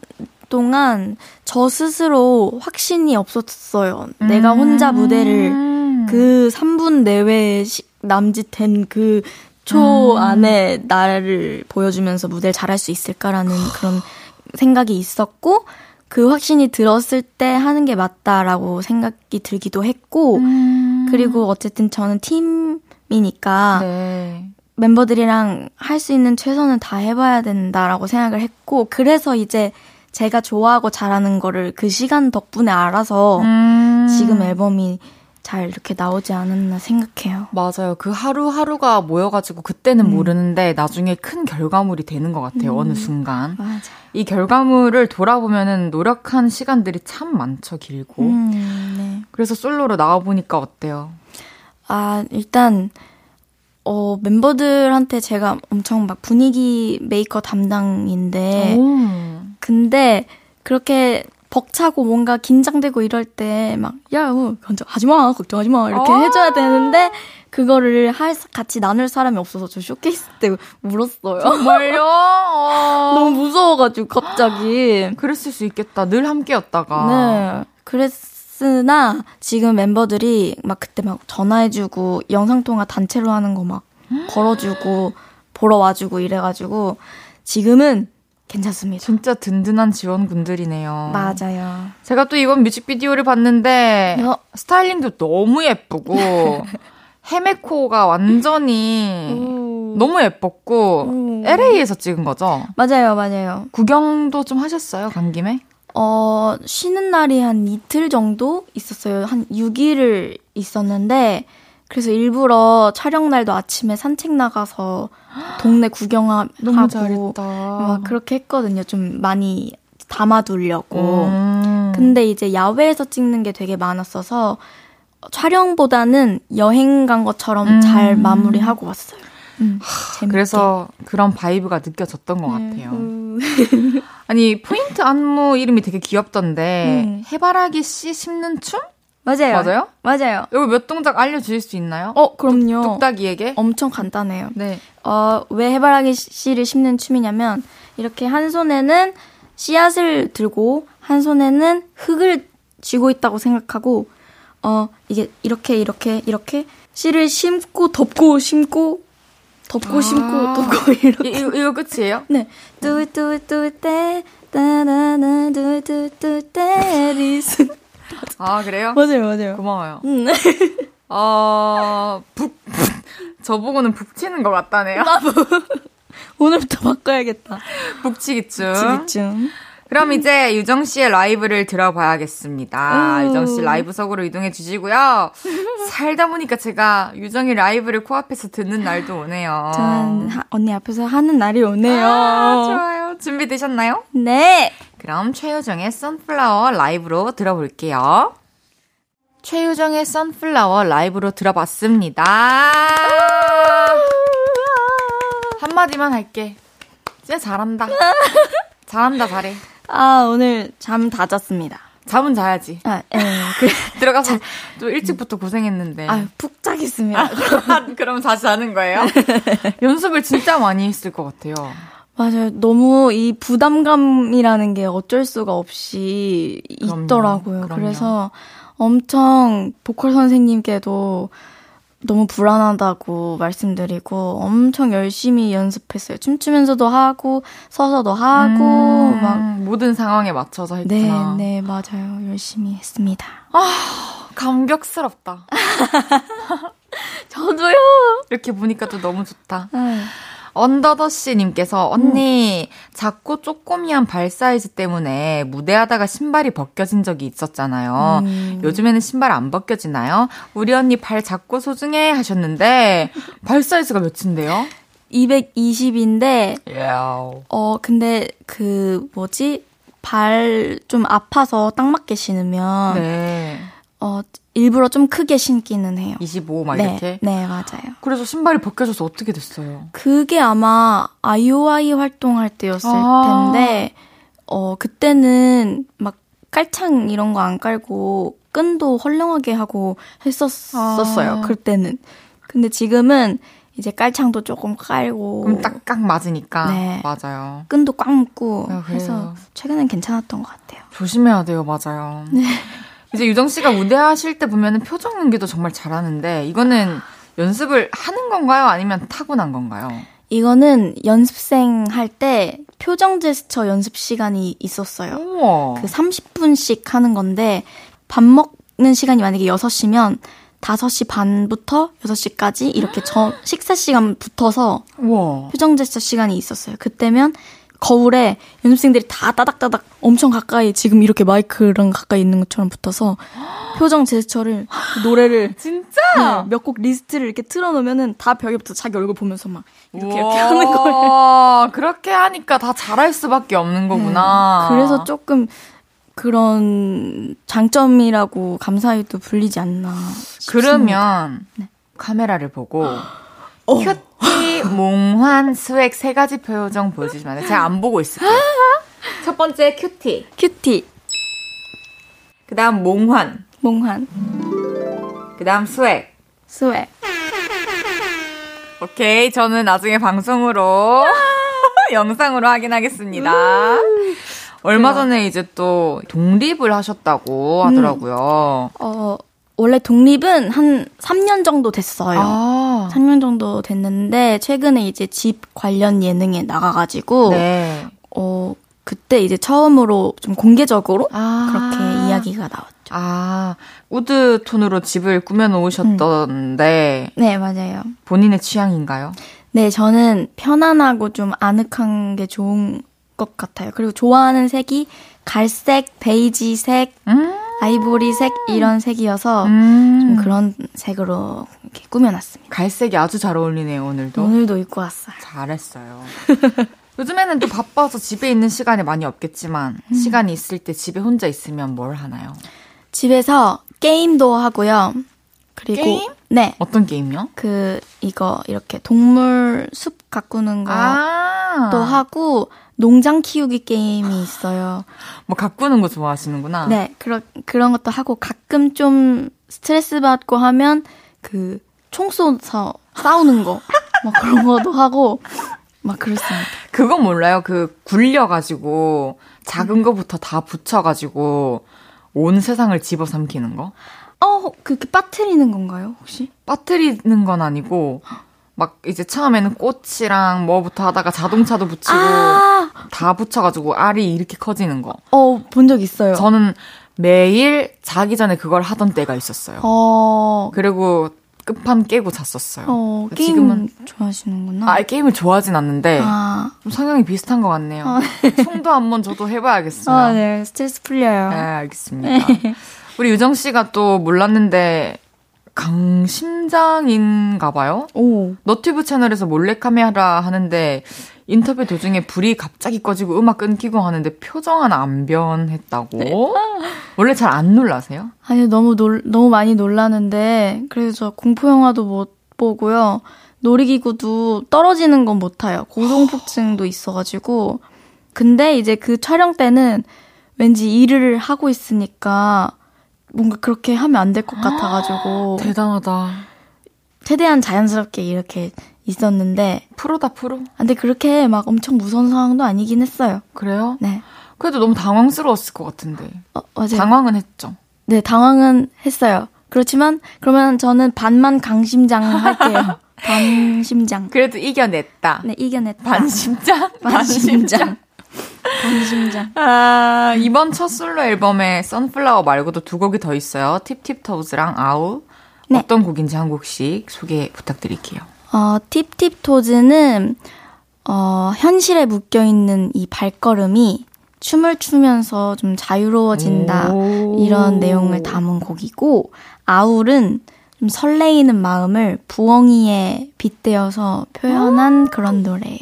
D: 동안 저 스스로 확신이 없었어요. 음. 내가 혼자 무대를 그 3분 내외에 남짓된 그 초 음. 안에 나를 보여주면서 무대를 잘할 수 있을까라는 그런 생각이 있었고, 그 확신이 들었을 때 하는 게 맞다라고 생각이 들기도 했고, 음. 그리고 어쨌든 저는 팀이니까, 네. 멤버들이랑 할 수 있는 최선을 다 해봐야 된다라고 생각을 했고, 그래서 이제 제가 좋아하고 잘하는 거를 그 시간 덕분에 알아서 음. 지금 앨범이 잘 이렇게 나오지 않았나 생각해요.
A: 맞아요. 그 하루하루가 모여가지고 그때는 음. 모르는데 나중에 큰 결과물이 되는 것 같아요. 음. 어느 순간.
D: 맞아요.
A: 이 결과물을 돌아보면은 노력한 시간들이 참 많죠, 길고.
D: 음, 네.
A: 그래서 솔로로 나와보니까 어때요?
D: 아, 일단, 어, 멤버들한테 제가 엄청 막 분위기 메이커 담당인데, 오. 근데 그렇게 벅차고 뭔가 긴장되고 이럴 때 막, 야, 어, 하지 마, 걱정하지 마, 이렇게 어~ 해줘야 되는데, 그거를 할, 같이 나눌 사람이 없어서 저 쇼케이스 때 울었어요.
A: 정말요? 어...
D: 너무 무서워가지고, 갑자기.
A: 그랬을 수 있겠다. 늘 함께였다가.
D: 네. 그랬으나, 지금 멤버들이 막 그때 막 전화해주고, 영상통화 단체로 하는 거 막 걸어주고, 보러 와주고 이래가지고, 지금은 괜찮습니다.
A: 진짜 든든한 지원군들이네요.
D: 맞아요.
A: 제가 또 이번 뮤직비디오를 봤는데 어? 스타일링도 너무 예쁘고 헤메코가 완전히 오. 너무 예뻤고 오. LA에서 찍은 거죠?
D: 맞아요, 맞아요.
A: 구경도 좀 하셨어요, 간 김에?
D: 어, 쉬는 날이 한 이틀 정도 있었어요. 한 6일을 있었는데 그래서 일부러 촬영 날도 아침에 산책 나가서 동네 구경하고
A: 너무 잘했다.
D: 막 그렇게 했거든요. 좀 많이 담아두려고. 음. 근데 이제 야외에서 찍는 게 되게 많았어서 촬영보다는 여행 간 것처럼 음. 잘 마무리하고 왔어요. 음,
A: 그래서 그런 vibe가 느껴졌던 것 네. 같아요. 음. 아니 포인트 안무 이름이 되게 귀엽던데 음. 해바라기 씨 심는 춤?
D: 맞아요.
A: 맞아요?
D: 맞아요.
A: 여기 몇 동작 알려주실 수 있나요?
D: 어, 그럼요.
A: 뚝, 딱이에게
D: 엄청 간단해요. 네. 어, 왜 해바라기 씨를 심는 춤이냐면, 이렇게 한 손에는 씨앗을 들고, 한 손에는 흙을 쥐고 있다고 생각하고, 어, 이게 이렇게, 이렇게, 이렇게, 씨를 심고, 덮고, 심고, 덮고, 아~ 심고, 덮고, 이렇게.
A: 이, 이거 끝이에요?
D: 네. 뚜뚜뚜 따나나, 뚜뚜뚜 때, 리스.
A: 아, 그래요?
D: 맞아요, 맞아요.
A: 고마워요. 음. 어, 북, 저보고는 북치는 것 같다네요.
D: 오늘부터 바꿔야겠다.
A: 북치기춤.
D: 북치기춤.
A: 그럼 이제 유정 씨의 라이브를 들어봐야겠습니다. 음. 유정 씨 라이브석으로 이동해 주시고요. 살다 보니까 제가 유정이 라이브를 코앞에서 듣는 날도 오네요.
D: 전 언니 앞에서 하는 날이 오네요.
A: 아, 좋아요. 준비되셨나요?
D: 네.
A: 그럼 최유정의 Sunflower 라이브로 들어볼게요. 최유정의 선플라워 라이브로 들어봤습니다. 한마디만 할게. 진짜 잘한다. 잘한다, 잘해.
D: 아, 오늘 잠 다 잤습니다.
A: 잠은 자야지.
D: 아, 예. 그,
A: 들어가서 또 일찍부터 고생했는데.
D: 아, 푹 자겠습니다.
A: 그럼 다시 자는 거예요? 연습을 진짜 많이 했을 것 같아요.
D: 맞아요. 너무 이 부담감이라는 게 어쩔 수가 없이 그럼요. 있더라고요. 그럼요. 그래서 엄청 보컬 선생님께도 너무 불안하다고 말씀드리고 엄청 열심히 연습했어요. 춤추면서도 하고 서서도 하고 음, 막
A: 모든 상황에 맞춰서 했구나.
D: 네, 네, 맞아요. 열심히 했습니다.
A: 아, 감격스럽다.
D: 저도요.
A: 이렇게 보니까 또 너무 좋다. 네. 언더더씨님께서 언니 음. 작고 쪼꼬미한 발 사이즈 때문에 무대하다가 신발이 벗겨진 적이 있었잖아요. 음. 요즘에는 신발 안 벗겨지나요? 우리 언니 발 작고 소중해 하셨는데 발 사이즈가 몇인데요?
D: 220인데 yeah. 어 근데 그 뭐지 발 좀 아파서 딱 맞게 신으면 네. 어 일부러 좀 크게 신기는 해요.
A: 25막
D: 네,
A: 이렇게?
D: 네, 맞아요.
A: 그래서 신발이 벗겨져서 어떻게 됐어요?
D: 그게 아마 IOI 활동할 때였을 아~ 텐데, 어, 그때는 막 깔창 이런 거 안 깔고 끈도 헐렁하게 하고 했었었어요. 아~ 그때는. 근데 지금은 이제 깔창도 조금 깔고.
A: 그럼 딱딱 맞으니까. 네. 맞아요.
D: 끈도 꽉 묶고 아, 해서 최근엔 괜찮았던 것 같아요.
A: 조심해야 돼요, 맞아요. 네. 이제 유정 씨가 무대하실 때 보면은 표정 연기도 정말 잘하는데 이거는 연습을 하는 건가요? 아니면 타고난 건가요?
D: 이거는 연습생 할 때 표정 제스처 연습 시간이 있었어요.
A: 우와.
D: 그 30분씩 하는 건데 밥 먹는 시간이 만약에 6시면 5시 반부터 6시까지 이렇게 저 식사 시간 붙어서 우와. 표정 제스처 시간이 있었어요. 그때면 거울에 연습생들이 다 따닥따닥 엄청 가까이 지금 이렇게 마이크랑 가까이 있는 것처럼 붙어서 표정 제스처를 노래를
A: 진짜
D: 네, 몇곡 리스트를 이렇게 틀어놓으면은 다 벽에 붙어 자기 얼굴 보면서 막 이렇게 이렇게 하는 거예요.
A: 그렇게 하니까 다 잘할 수밖에 없는 거구나.
D: 네, 그래서 조금 그런 장점이라고 감사히도 불리지 않나. 싶습니다.
A: 그러면 네. 카메라를 보고 어. cutie, 몽환, swag 세 가지 표정 보여주시면 안 돼요? 제가 안 보고 있을게요. 첫 번째
D: cutie. cutie.
A: 그 다음 몽환.
D: 몽환.
A: 그 다음
D: swag. swag.
A: 오케이. 저는 나중에 방송으로 영상으로 확인하겠습니다. 얼마 전에 이제 또 독립을 하셨다고 음. 하더라고요.
D: 음. 어, 원래 독립은 한 3년 정도 됐어요. 아. 3년 정도 됐는데 최근에 이제 집 관련 예능에 나가가지고 네. 어 그때 이제 처음으로 좀 공개적으로 아. 그렇게 이야기가 나왔죠.
A: 아 우드 톤으로 집을 꾸며 놓으셨던데.
D: 음. 네 맞아요.
A: 본인의 취향인가요?
D: 네 저는 편안하고 좀 아늑한 게 좋은 것 같아요. 그리고 좋아하는 색이 갈색, 베이지색. 음. 아이보리색 이런 색이어서 음. 좀 그런 색으로 이렇게 꾸며놨습니다.
A: 갈색이 아주 잘 어울리네요 오늘도.
D: 오늘도 입고 왔어요.
A: 잘했어요. 요즘에는 또 바빠서 집에 있는 시간이 많이 없겠지만 음. 시간이 있을 때 집에 혼자 있으면 뭘 하나요?
D: 집에서 게임도 하고요. 그리고
A: 게임?
D: 네.
A: 어떤 게임요?
D: 그 이거 이렇게 동물 숲 가꾸는 거도 아~ 하고 농장 키우기 게임이 있어요.
A: 뭐 가꾸는 거 좋아하시는구나.
D: 네, 그런 그런 것도 하고 가끔 좀 스트레스 받고 하면 그 총 쏘서 싸우는 거, 막 그런 것도 하고 막 그렇습니다.
A: 그건 몰라요. 그 굴려가지고 작은 거부터 다 붙여가지고 온 세상을 집어삼키는 거.
D: 어, 그렇게 빠트리는 건가요, 혹시?
A: 빠트리는 건 아니고 막 이제 처음에는 꽃이랑 뭐부터 하다가 자동차도 붙이고 아~ 다 붙여가지고 알이 이렇게 커지는 거.
D: 어, 본 적 있어요.
A: 저는 매일 자기 전에 그걸 하던 때가 있었어요. 어... 그리고 끝판 깨고 잤었어요.
D: 어, 지금은 좋아하시는구나.
A: 아, 게임을 좋아하진 않는데 아. 좀 성향이 비슷한 것 같네요. 아, 네. 총도 한번 저도 해봐야겠어요.
D: 아, 네, 스트레스 풀려요.
A: 네, 알겠습니다. 네. 우리 유정 씨가 또 몰랐는데 강심장인가 봐요. 오. 너튜브 채널에서 몰래카메라 하는데 인터뷰 도중에 불이 갑자기 꺼지고 음악 끊기고 하는데 표정 하나 안 변했다고? 네. 원래 잘 안 놀라세요?
D: 아니 너무 놀 너무 많이 놀라는데 그래서 공포 영화도 못 보고요. 놀이기구도 떨어지는 건 못 타요. 고동폭증도 있어가지고. 근데 이제 그 촬영 때는 왠지 일을 하고 있으니까 뭔가 그렇게 하면 안 될 것 같아가지고.
A: 대단하다.
D: 최대한 자연스럽게 이렇게 있었는데.
A: 프로다, 프로.
D: 아, 근데 그렇게 막 엄청 무서운 상황도 아니긴 했어요.
A: 그래요?
D: 네.
A: 그래도 너무 당황스러웠을 것 같은데.
D: 어, 맞아요.
A: 당황은 했죠.
D: 네, 당황은 했어요. 그렇지만, 그러면 저는 반만 강심장 할게요. 반심장.
A: 그래도 이겨냈다.
D: 네, 이겨냈다.
A: 반심장?
D: 반심장. 관심장.
A: 아, 이번 첫 솔로 앨범에 선플라워 말고도 두 곡이 더 있어요. 팁팁토즈랑 아우. 네. 어떤 곡인지 한 곡씩 소개 부탁드릴게요.
D: 어, 팁팁토즈는 어, 현실에 묶여 있는 이 발걸음이 춤을 추면서 좀 자유로워진다 이런 내용을 담은 곡이고 아울은 좀 설레이는 마음을 부엉이에 빗대어서 표현한 그런 노래예요.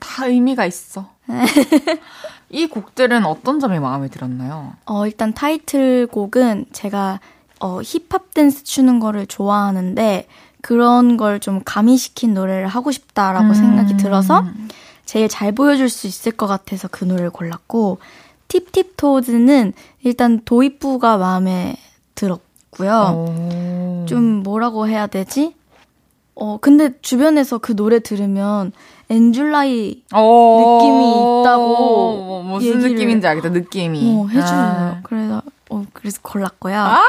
A: 다 의미가 있어. 이 곡들은 어떤 점이 마음에 들었나요?
D: 어, 일단 타이틀곡은 제가 어, 힙합 댄스 추는 거를 좋아하는데 그런 걸 좀 가미시킨 노래를 하고 싶다라고 음. 생각이 들어서 제일 잘 보여줄 수 있을 것 같아서 그 노래를 골랐고 팁팁토즈는 일단 도입부가 마음에 들었고요. 오. 좀 뭐라고 해야 되지? 어, 근데 주변에서 그 노래 들으면 엔줄라이 어. 느낌이 있다고
A: 무슨 느낌인지 알겠다 느낌이
D: 어, 해줘요. 아. 그래서 어, 그래서 골랐고요. 아~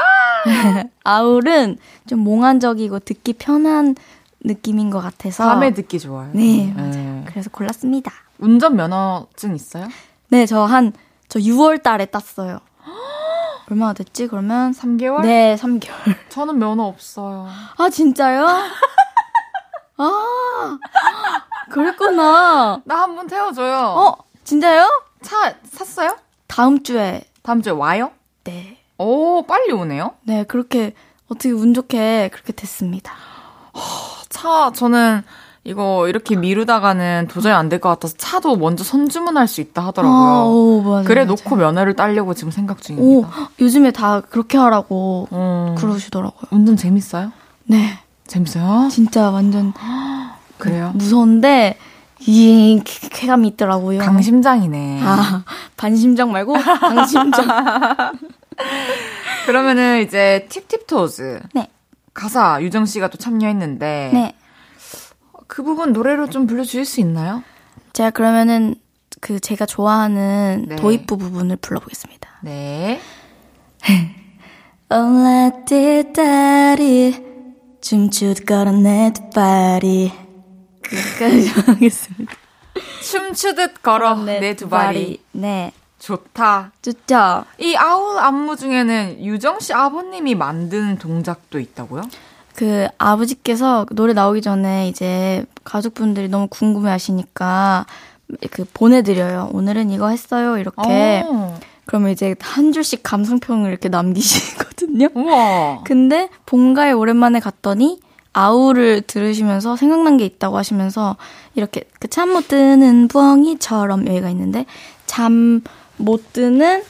D: 아울은 좀 몽환적이고 듣기 편한 느낌인 것 같아서
A: 밤에 듣기 좋아요.
D: 네, 네. 맞아요. 그래서 골랐습니다.
A: 운전 면허증 있어요?
D: 네, 저 한 저 6월 달에 땄어요. 얼마나 됐지? 그러면
A: 3개월?
D: 네, 3개월.
A: 저는 면허 없어요.
D: 아, 진짜요? 아, 그랬구나.
A: 나 한 번 태워줘요.
D: 어, 진짜요?
A: 차 샀어요?
D: 다음 주에.
A: 다음 주에 와요?
D: 네.
A: 오, 빨리 오네요?
D: 네, 그렇게, 어떻게 운 좋게 그렇게 됐습니다.
A: 차, 저는 이거 이렇게 미루다가는 도저히 안 될 것 같아서 차도 먼저 선주문할 수 있다 하더라고요. 아, 오, 맞아, 그래 맞아. 놓고 면허를 따려고 지금 생각 중입니다. 오,
D: 요즘에 다 그렇게 하라고 음, 그러시더라고요.
A: 운전 재밌어요?
D: 네.
A: 재밌어요?
D: 진짜 완전
A: 그래요?
D: 무서운데 이 쾌감이 있더라고요.
A: 강심장이네.
D: 아 반심장 말고 강심장.
A: 그러면은 이제 팁팁토즈.
D: 네.
A: 가사 유정 씨가 또 참여했는데.
D: 네.
A: 그 부분 노래로 좀 불러주실 수 있나요?
D: 제가 그러면은 그 제가 좋아하는
A: 네.
D: 도입부 부분을 불러보겠습니다.
A: 네.
D: 올라뛸 다리 춤추듯 걸어내 두 발이 끝까지 하겠습니다.
A: 춤추듯 걸어 내 두 발이.
D: 네.
A: 좋다.
D: 좋죠?
A: 이 아울 안무 중에는 유정 씨 아버님이 만든 동작도 있다고요?
D: 그 아버지께서 노래 나오기 전에 이제 가족분들이 너무 궁금해 하시니까 그 보내드려요. 오늘은 이거 했어요. 이렇게.
A: 어.
D: 그러면 이제 한 줄씩 감상평을 이렇게 남기시거든요.
A: 우와.
D: 근데 본가에 오랜만에 갔더니 아우를 들으시면서 생각난 게 있다고 하시면서 이렇게 그 잠 못 드는 부엉이처럼 여기가 있는데 잠 못 드는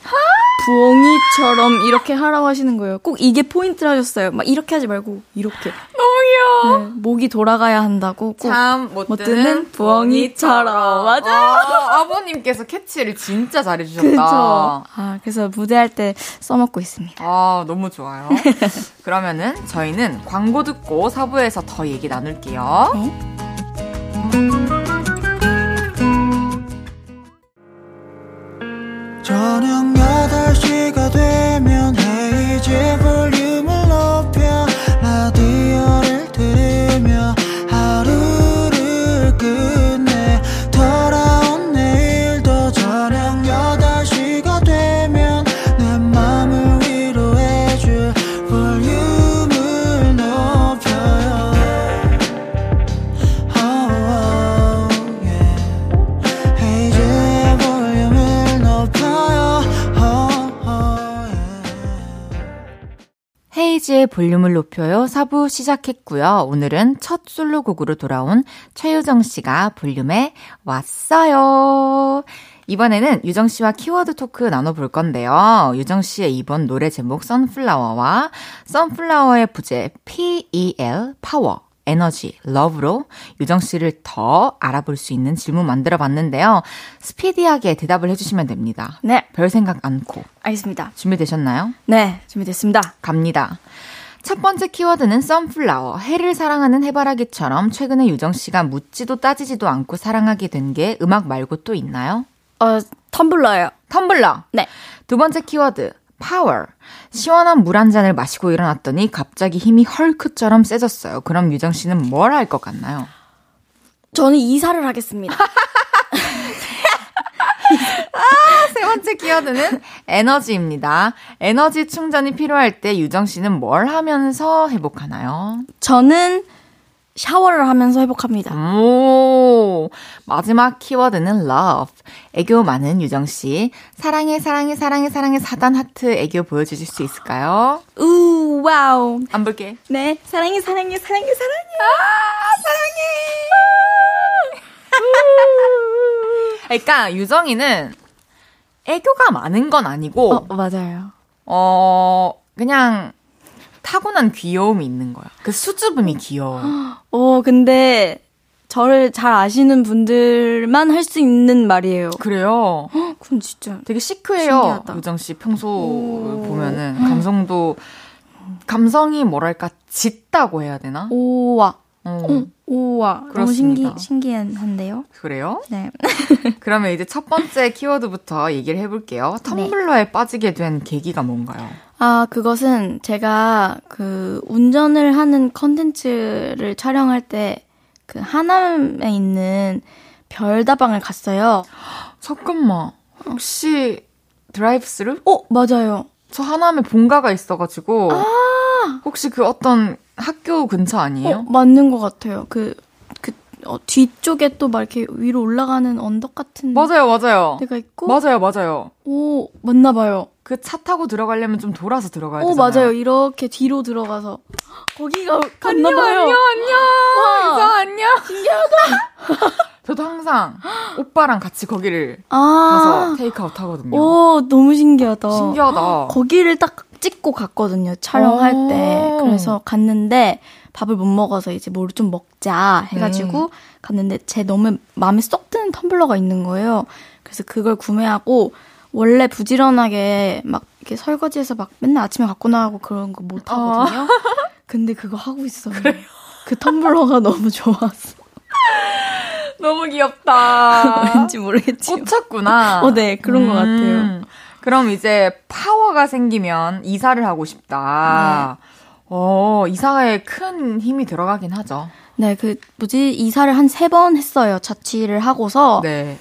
D: 부엉이처럼 이렇게 하라고 하시는 거예요. 꼭 이게 포인트를 하셨어요. 막 이렇게 하지 말고 이렇게.
A: 너무 귀여워.
D: 네, 목이 돌아가야 한다고 꼭.
A: 잠못
D: 못
A: 드는
D: 부엉이처럼. 맞아요.
A: 아, 아버님께서 캐치를 진짜 잘해 주셨다.
D: 그죠. 아, 그래서 무대할 때 써먹고 있습니다.
A: 아, 너무 좋아요. 그러면은 저희는 광고 듣고 사부에서 더 얘기 나눌게요.
E: 저 헤 헤이즈의 볼륨을 높여요.
A: 4부 시작했고요. 오늘은 첫 솔로곡으로 돌아온 최유정 씨가 볼륨에 왔어요. 이번에는 유정 씨와 키워드 토크 나눠볼 건데요. 유정 씨의 이번 노래 제목 Sunflower와 Sunflower의 부제 PEL Power Energy, Love로 유정 씨를 더 알아볼 수 있는 질문 만들어 봤는데요. 스피디하게 대답을 해주시면 됩니다.
D: 네,
A: 별 생각 않고.
D: 알겠습니다.
A: 준비되셨나요?
D: 네, 준비됐습니다.
A: 갑니다. 첫 번째 키워드는 Sunflower. 해를 사랑하는 해바라기처럼 최근에 유정 씨가 묻지도 따지지도 않고 사랑하게 된 게 음악 말고 또 있나요?
D: 어, 텀블러예요.
A: 텀블러.
D: 네.
A: 두 번째 키워드. 파워. 시원한 물 한 잔을 마시고 일어났더니 갑자기 힘이 헐크처럼 세졌어요. 그럼 유정 씨는 뭘 할 것 같나요?
D: 저는 이사를 하겠습니다.
A: 세 번째 키워드는 에너지입니다. 에너지 충전이 필요할 때 유정 씨는 뭘 하면서 회복하나요?
D: 저는 샤워를 하면서 회복합니다.
A: 오, 마지막 키워드는 love. 애교 많은 유정 씨. 사랑해, 사랑해, 사랑해, 사랑해, 사단 하트 애교 보여주실 수 있을까요?
D: 우, 와우.
A: 안 볼게.
D: 네, 사랑해, 사랑해, 사랑해, 사랑해.
A: 그러니까 유정이는 애교가 많은 건 아니고,
D: 어, 맞아요.
A: 어, 그냥 타고난 귀여움이 있는 거야. 그 수줍음이 귀여워.
D: 어, 근데 저를 잘 아시는 분들만 할 수 있는 말이에요.
A: 그래요.
D: 그럼 진짜.
A: 되게 시크해요. 유정 씨 평소
D: 오.
A: 보면은 감성도 감성이 뭐랄까 짙다고 해야 되나?
D: 오와.
A: 어,
D: 응, 오와. 너무. 신기, 신기한데요?
A: 그래요?
D: 네.
A: 그러면 이제 첫 번째 키워드부터 얘기를 해볼게요. 텀블러에 빠지게 된 계기가 뭔가요?
D: 아, 그것은 제가 그 운전을 하는 컨텐츠를 촬영할 때 그 하남에 있는 별다방을 갔어요.
A: 잠깐만. 혹시 드라이브 스루?
D: 어, 맞아요.
A: 저 하남에 본가가 있어가지고 혹시 그 어떤 학교 근처 아니에요?
D: 어, 맞는 것 같아요. 그, 그, 어, 뒤쪽에 또 막 이렇게 위로 올라가는 언덕 같은
A: 맞아요, 맞아요.
D: 데가 있고.
A: 맞아요, 맞아요.
D: 오, 맞나 봐요.
A: 그 차 타고 들어가려면 좀 돌아서 들어가야
D: 오,
A: 되잖아요.
D: 맞아요. 이렇게 뒤로 들어가서. 거기가 갔나
A: 안녕,
D: 봐요.
A: 안녕, 안녕.
D: 와.
A: 유정, 안녕. 신기하다. 저도 항상 오빠랑 같이 거기를
D: 아.
A: 가서 테이크아웃 하거든요.
D: 오, 너무 신기하다.
A: 신기하다.
D: 거기를 딱 찍고 갔거든요. 촬영할
A: 오.
D: 때. 그래서 갔는데 밥을 못 먹어서 이제 뭘 좀 먹자 해가지고
A: 네.
D: 갔는데 제 너무 마음에 쏙 드는 텀블러가 있는 거예요. 그래서 그걸 구매하고 원래 부지런하게 막 이렇게 설거지해서 막 맨날 아침에 갖고 나가고 그런 거 못 하거든요. 어. 근데 그거 하고 있어요. 그래요? 그 텀블러가 너무 좋았어.
A: 너무 귀엽다.
D: 왠지 모르겠지.
A: 꽂혔구나.
D: 어, 네, 그런 음. 것 같아요.
A: 그럼 이제 파워가 생기면 이사를 하고 싶다. 네. 어, 이사에 큰 힘이 들어가긴 하죠.
D: 네, 그, 뭐지, 이사를 한 세 번 했어요. 자취를 하고서. 네.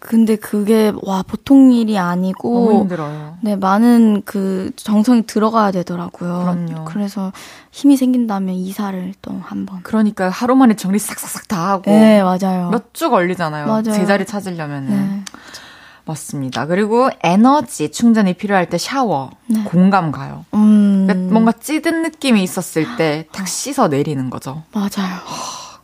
D: 근데 그게, 와, 보통 일이 아니고.
A: 너무 힘들어요.
D: 네, 많은 그 정성이 들어가야 되더라고요.
A: 그럼요.
D: 그래서 힘이 생긴다면 이사를 또 한 번.
A: 그러니까 하루 만에 정리 싹싹싹 다 하고.
D: 네, 맞아요.
A: 몇 주 걸리잖아요.
D: 맞아요.
A: 제자리 찾으려면은. 네. 맞습니다. 그리고 에너지 충전이 필요할 때 샤워. 네. 공감 가요. 음. 그러니까 뭔가 찌든 느낌이 있었을 때탁 어. 씻어 내리는 거죠.
D: 맞아요.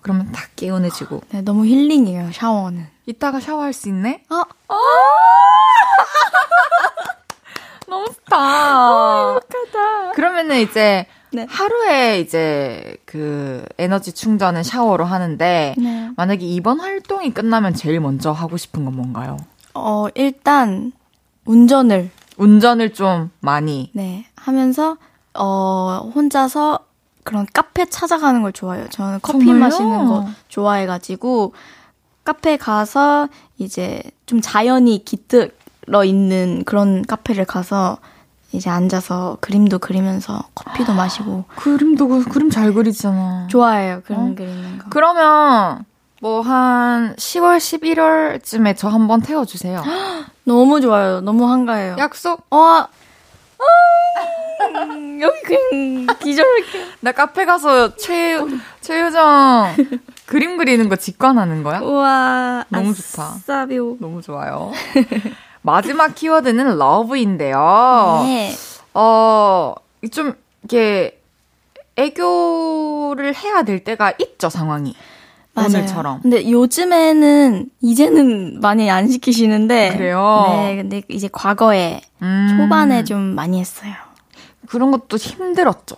A: 그러면 탁 개운해지고.
D: 네, 너무 힐링이에요, 샤워는.
A: 이따가 샤워할 수 있네?
D: 어? 어!
A: 너무 좋다. 어, 행복하다. 그러면은 이제 네. 하루에 이제 그 에너지 충전은 샤워로 하는데 네. 만약에 이번 활동이 끝나면 제일 먼저 하고 싶은 건 뭔가요?
D: 어, 일단 운전을
A: 운전을 좀 많이
D: 네, 하면서 어, 혼자서 그런 카페 찾아가는 걸 좋아해요. 저는 커피 정말요? 마시는 거 좋아해가지고 카페 가서 이제 좀 자연이 깃들어 있는 그런 카페를 가서 이제 앉아서 그림도 그리면서 커피도 마시고
A: 그림도 그림 잘 그리잖아.
D: 좋아해요. 그림 어? 그리는 거.
A: 그러면 뭐 한 10월 11월쯤에 저 한번 태워 주세요.
D: 너무 좋아요. 너무 한가해요.
A: 약속.
D: 어. 음, 여기 그냥 기절할게.
A: 나 카페 가서 최, 최유정 그림 그리는 거 직관하는 거야?
D: 우와.
A: 너무 좋다.
D: 아싸비오.
A: 너무 좋아요. 마지막 키워드는 러브인데요. 네. 어, 좀, 이렇게, 애교를 해야 될 때가 있죠, 상황이. 맞아요. 오늘처럼.
D: 근데 요즘에는 이제는 많이 안 시키시는데
A: 그래요.
D: 네, 근데 이제 과거에 음. 초반에 좀 많이 했어요.
A: 그런 것도 힘들었죠.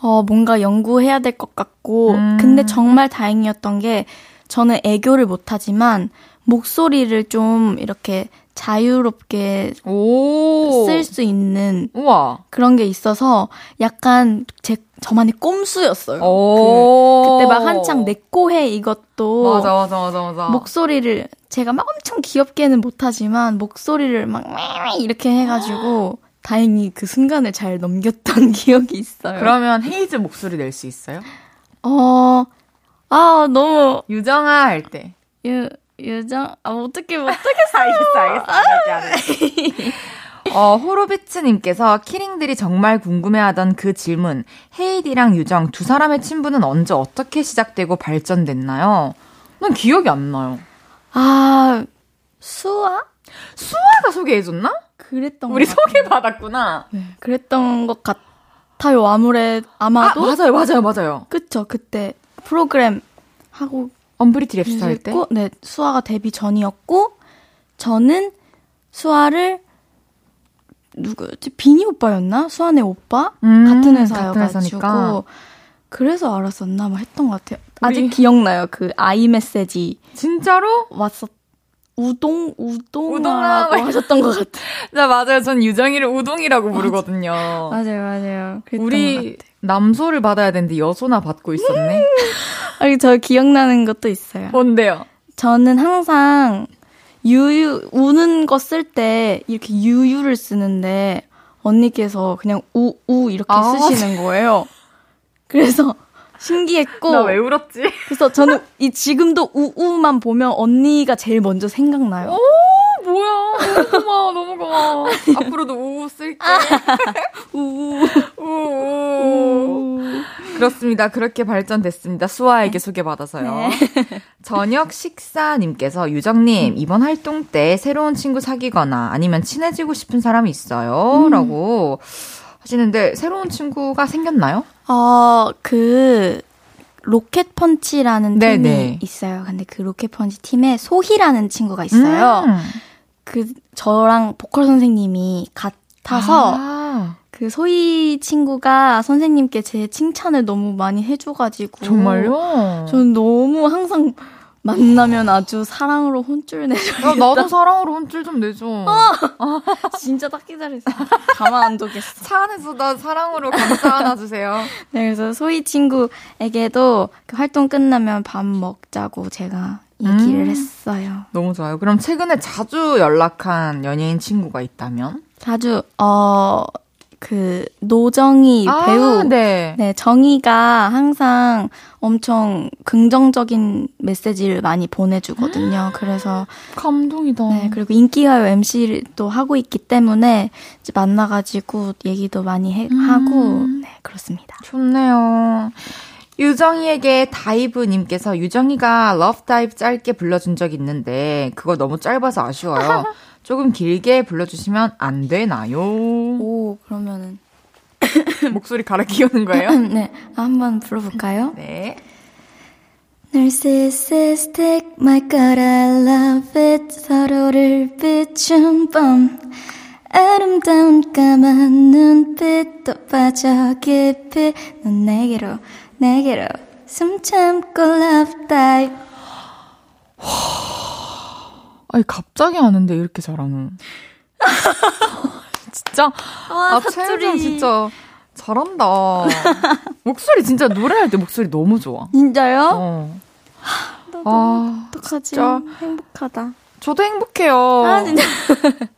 D: 어, 뭔가 연구해야 될 것 같고 음. 근데 정말 다행이었던 게 저는 애교를 못 하지만 목소리를 좀 이렇게 자유롭게 쓸 수 있는
A: 우와.
D: 그런 게 있어서 약간 제 저만의 꼼수였어요. 그, 그때 막 한창 내꼬해 이것도
A: 맞아 맞아 맞아 맞아
D: 목소리를 제가 막 엄청 귀엽게는 못하지만 목소리를 막 이렇게 해가지고 다행히 그 순간을 잘 넘겼던 기억이 있어요.
A: 그러면 헤이즈 목소리 낼 수 있어요?
D: 어, 아 너무
A: 유정아 할 때.
D: 유 유정, 아, 어떻게, 못하겠어.
A: 알겠어, 알겠어. 알겠어. 어, 호로비츠님께서 키링들이 정말 궁금해하던 그 질문. 헤이디랑 유정 두 사람의 친분은 언제 어떻게 시작되고 발전됐나요? 난 기억이 안 나요.
D: 아, 수아?
A: 수아가 소개해줬나?
D: 그랬던
A: 우리 소개 받았구나.
D: 네, 그랬던 것 같아요. 아무래, 아마도.
A: 아, 맞아요, 맞아요, 맞아요.
D: 그쵸, 그때 프로그램 하고
A: 언브리티 랩스터 할 때?
D: 네, 수아가 데뷔 전이었고, 저는 수아를, 누구였지? 비니 오빠였나? 수아네 오빠? 음, 같은 회사여가지고. 같은 그래서 알았었나? 뭐 했던 것 같아요. 아직 기억나요. 그 아이 메시지.
A: 진짜로?
D: 왔었, 우동, 우동이라고 하셨던 것 같아요.
A: 네, 맞아요. 전 유정이를 우동이라고 부르거든요.
D: 맞아요, 맞아요.
A: 우리 남소를 받아야 되는데 여소나 받고 있었네.
D: 아니, 저 기억나는 것도 있어요.
A: 뭔데요?
D: 저는 항상 유유, 우는 거 쓸 때 이렇게 유유를 쓰는데 언니께서 그냥 우, 우 이렇게 아, 쓰시는 거예요. 그래서 신기했고.
A: 나 왜 울었지?
D: 그래서 저는 이 지금도 우우만 보면 언니가 제일 먼저 생각나요.
A: 오, 뭐야. 너무 고마워, 너무 고마워. 앞으로도 우우 쓸게.
D: 우우.
A: 우우. 그렇습니다. 그렇게 발전됐습니다. 수아에게 네. 소개받아서요. 네. 저녁 식사님께서 유정님, 이번 활동 때 새로운 친구 사귀거나 아니면 친해지고 싶은 사람이 있어요? 음. 라고 하시는데, 새로운 친구가 생겼나요?
D: 어, 그, 로켓 펀치라는 네네. 팀이 네. 있어요. 근데 그 로켓 펀치 팀에 소희라는 친구가 있어요. 음. 그 저랑 보컬 선생님이 같아서 아. 그 소희 친구가 선생님께 제 칭찬을 너무 많이 해줘가지고
A: 정말요?
D: 저는 너무 항상 만나면 아주 사랑으로 혼쭐 내줘.
A: 야, 나도 사랑으로 혼쭐 좀 내줘.
D: 진짜 딱 기다렸어. 가만 안 두겠어.
A: 차 안에서 나 사랑으로 감사 하나 주세요.
D: 네, 그래서 소희 친구에게도 그 활동 끝나면 밥 먹자고 제가 얘기를
A: 음.
D: 했어요.
A: 너무 좋아요. 그럼 최근에 자주 연락한 연예인 친구가 있다면?
D: 자주 어 그 노정희
A: 아,
D: 배우
A: 네.
D: 네, 정희가 항상 엄청 긍정적인 메시지를 많이 보내주거든요. 그래서,
A: 감동이다.
D: 네, 그리고 인기가요 MC도 하고 있기 때문에 이제 만나가지고 얘기도 많이 해,
A: 음.
D: 하고, 네, 그렇습니다.
A: 좋네요. 유정이에게 다이브님께서 유정이가 Love Dive 짧게 불러준 적 있는데 그거 너무 짧아서 아쉬워요. 조금 길게 불러주시면 안 되나요?
D: 오, 그러면은.
A: 목소리 갈아 끼우는 거예요?
D: 네, 한번 불러볼까요?
A: 네.
D: Narcissistic, my god, I love it. 서로를 비춘 밤. 아름다운 까만 눈빛도 빠져 깊이. 넌 내게로, 내게로 숨 참고 love dive.
A: 아니 갑자기 하는데 이렇게 잘하는. 진짜 아, 최혜정 진짜 잘한다. 목소리 진짜 노래할 때 목소리 너무 좋아.
D: 진짜요?
A: 어.
D: 너도
A: 아,
D: 어떡하지?
A: 진짜.
D: 행복하다.
A: 저도 행복해요.
D: 아, 진짜.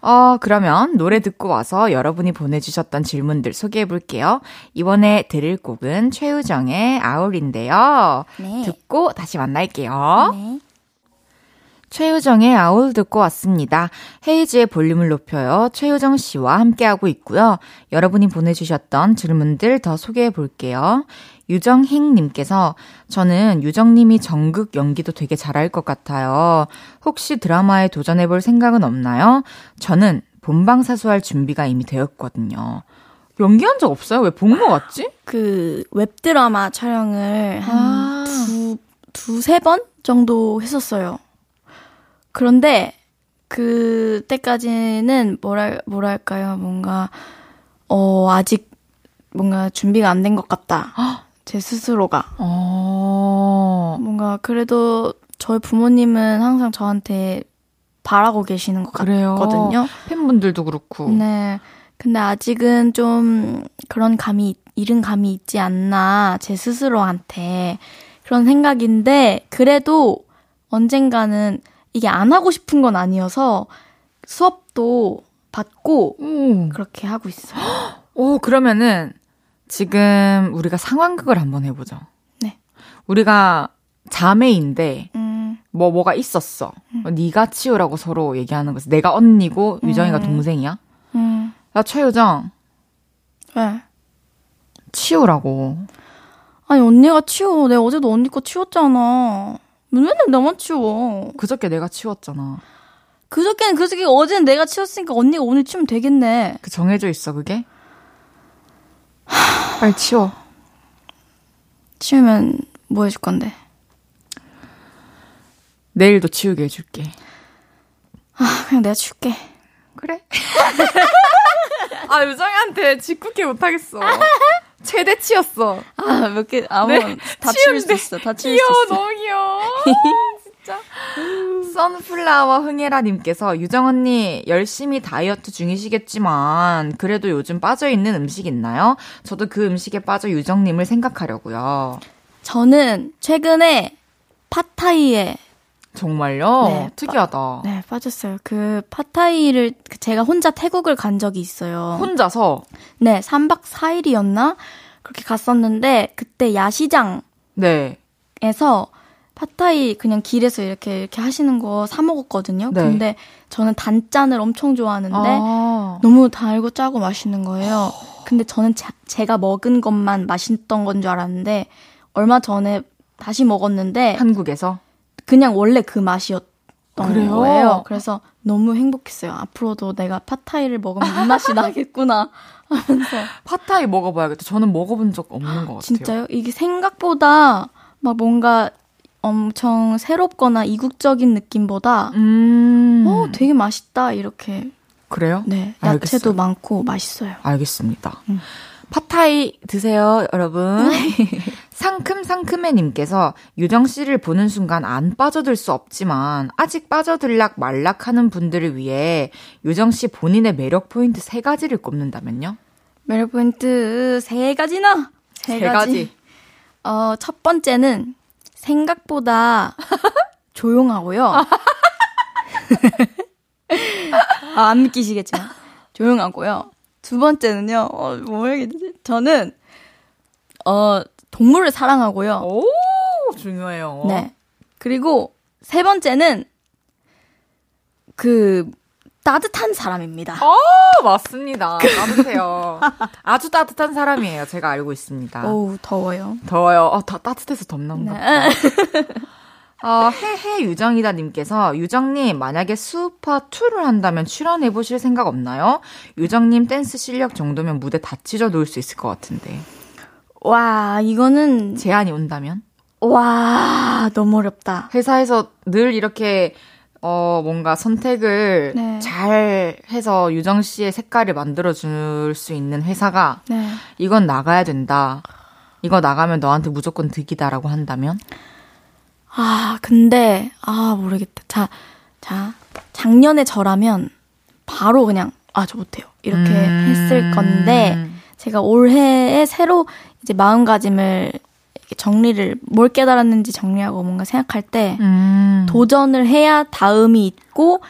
A: 어, 그러면 노래 듣고 와서 여러분이 보내주셨던 질문들 소개해 볼게요. 이번에 들을 곡은 최우정의 아울인데요.
D: 네.
A: 듣고 다시 만날게요.
D: 네.
A: 최유정의 아울 듣고 왔습니다. 헤이즈의 볼륨을 높여요. 최유정 씨와 함께하고 있고요. 여러분이 보내주셨던 질문들 더 소개해 볼게요. 유정행님께서 저는 유정님이 정극 연기도 되게 잘할 것 같아요. 혹시 드라마에 도전해 볼 생각은 없나요? 저는 본방사수할 준비가 이미 되었거든요. 연기한 적 없어요? 왜 본 것 같지?
D: 그 웹드라마 촬영을
A: 아.
D: 한 두, 두세 번 정도 했었어요. 그런데 그때까지는 뭐랄, 뭐랄까요. 뭔가, 어, 아직 뭔가 준비가 안 된 것 같다. 제 스스로가.
A: 어,
D: 뭔가 그래도 저희 부모님은 항상 저한테 바라고 계시는 것
A: 그래요.
D: 같거든요.
A: 팬분들도 그렇고.
D: 네. 근데 아직은 좀 그런 감이, 잃은 감이 있지 않나, 제 스스로한테. 그런 생각인데, 그래도 언젠가는 이게 안 하고 싶은 건 아니어서 수업도 받고
A: 오.
D: 그렇게 하고 있어요.
A: 오, 그러면은 지금 우리가 상황극을 한번 해보죠.
D: 네.
A: 우리가 자매인데
D: 음,
A: 뭐 뭐가 있었어. 네가 치우라고 서로 얘기하는 거지. 내가 언니고 유정이가
D: 음.
A: 동생이야.
D: 음,
A: 야 최유정
D: 왜?
A: 치우라고.
D: 아니, 언니가 치워. 내가 어제도 언니 거 치웠잖아. 맨날 나만 치워.
A: 그저께 내가 치웠잖아.
D: 그저께는 그저께 어제는 내가 치웠으니까 언니가 오늘 치우면 되겠네.
A: 그 정해져 있어 그게. 빨리 치워.
D: 치우면 뭐 해줄 건데?
A: 내일도 치우게 해줄게.
D: 아, 그냥 내가 치울게.
A: 그래? 아 유정이한테 짓궂게 못하겠어. 최대 치였어.
D: 아, 몇 개, 아무,
A: 네,
D: 다 치울 수. 있어. 다 치울
A: 귀여워,
D: 수 있어.
A: 너무 귀여워. 진짜. 선플라워 흥애라님께서 유정 언니 열심히 다이어트 중이시겠지만 그래도 요즘 빠져 있는 음식 있나요? 저도 그 음식에 빠져 유정님을 생각하려고요.
D: 저는 최근에 팟타이에
A: 정말요?
D: 네,
A: 특이하다.
D: 네, 빠졌어요. 그 팟타이를 그 제가 혼자 태국을 간 적이 있어요.
A: 혼자서
D: 네, 3박 4일이었나? 그렇게 갔었는데 그때 야시장에서
A: 네.
D: 팟타이 그냥 길에서 이렇게 이렇게 하시는 거 사 먹었거든요.
A: 네.
D: 근데 저는 단짠을 엄청 좋아하는데
A: 아,
D: 너무 달고 짜고 맛있는 거예요. 근데 저는 자- 제가 먹은 것만 맛있던 건 줄 알았는데 얼마 전에 다시 먹었는데
A: 한국에서
D: 그냥 원래 그 맛이었던
A: 그래요?
D: 거예요. 그래서 너무 행복했어요. 앞으로도 내가 팟타이를 먹으면 이 맛이 나겠구나 하면서
A: 팟타이 먹어봐야겠다. 저는 먹어본 적 없는 것 같아요.
D: 진짜요? 이게 생각보다 막 뭔가 엄청 새롭거나 이국적인 느낌보다
A: 음,
D: 어 되게 맛있다 이렇게
A: 그래요?
D: 네
A: 알겠어요.
D: 야채도 많고 맛있어요.
A: 알겠습니다.
D: 음.
A: 팟타이 드세요, 여러분. 상큼상큼해님께서 유정 씨를 보는 순간 안 빠져들 수 없지만 아직 빠져들락 말락 하는 분들을 위해 유정 씨 본인의 매력 포인트 세 가지를 꼽는다면요?
D: 매력 포인트 세 가지나? 세,
A: 세 가지.
D: 어, 첫 번째는 생각보다 조용하고요. 아, 안 믿기시겠지만. 조용하고요. 두 번째는요, 어, 뭐 해야 되지? 저는, 어, 동물을 사랑하고요.
A: 오, 중요해요.
D: 네. 그리고 세 번째는, 그, 따뜻한 사람입니다.
A: 어, 맞습니다. 따뜻해요. 아주 따뜻한 사람이에요. 제가 알고 있습니다.
D: 어우, 더워요.
A: 더워요. 어, 더 따뜻해서 덥나 보다.
D: 네.
A: 어, 해해 유정이다 님께서 유정님 만약에 수파 2를 한다면 출연해 보실 생각 없나요? 유정님 댄스 실력 정도면 무대 다 찢어 놓을 수 있을 것 같은데.
D: 와, 이거는,
A: 제안이 온다면?
D: 와, 너무 어렵다.
A: 회사에서 늘 이렇게 어 뭔가 선택을
D: 네.
A: 잘 해서 유정 씨의 색깔을 만들어 줄 수 있는 회사가
D: 네.
A: 이건 나가야 된다. 이거 나가면 너한테 무조건 득이다라고 한다면?
D: 아, 근데, 아, 모르겠다. 자, 자, 작년에 저라면 바로 그냥, 아, 저 못해요. 이렇게
A: 음.
D: 했을 건데, 제가 올해에 새로 이제 마음가짐을 정리를, 뭘 깨달았는지 정리하고 뭔가 생각할 때,
A: 음.
D: 도전을 해야 다음이 있고,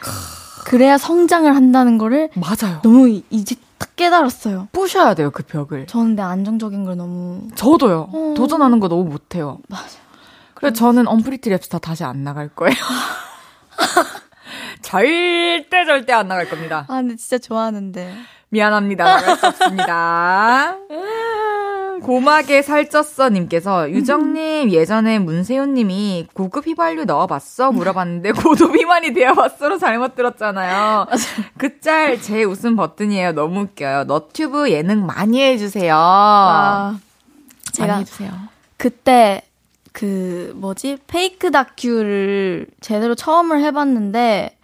D: 그래야 성장을 한다는 거를
A: 맞아요.
D: 너무 이- 이제 딱 깨달았어요.
A: 부셔야 돼요, 그 벽을.
D: 저는 내 안정적인 걸 너무,
A: 저도요.
D: 어.
A: 도전하는 거 너무 못해요.
D: 맞아.
A: 그래서 저는 언프리티 랩스타 다시 안 나갈 거예요. 절대 절대 안 나갈 겁니다.
D: 아, 근데 진짜 좋아하는데.
A: 미안합니다. 나갈 수 없습니다. 고막에 살쪘어 님께서 유정님 예전에 문세윤님이 고급 휘발유 넣어봤어 물어봤는데 고도 비만이 되어봤어로 잘못 들었잖아요. 그 짤 제 웃음 버튼이에요. 너무 웃겨요. 너튜브 예능 많이 해주세요.
D: 아, 제가
A: 많이 해주세요.
D: 그때 그 뭐지 페이크 다큐를 제대로 처음을 해봤는데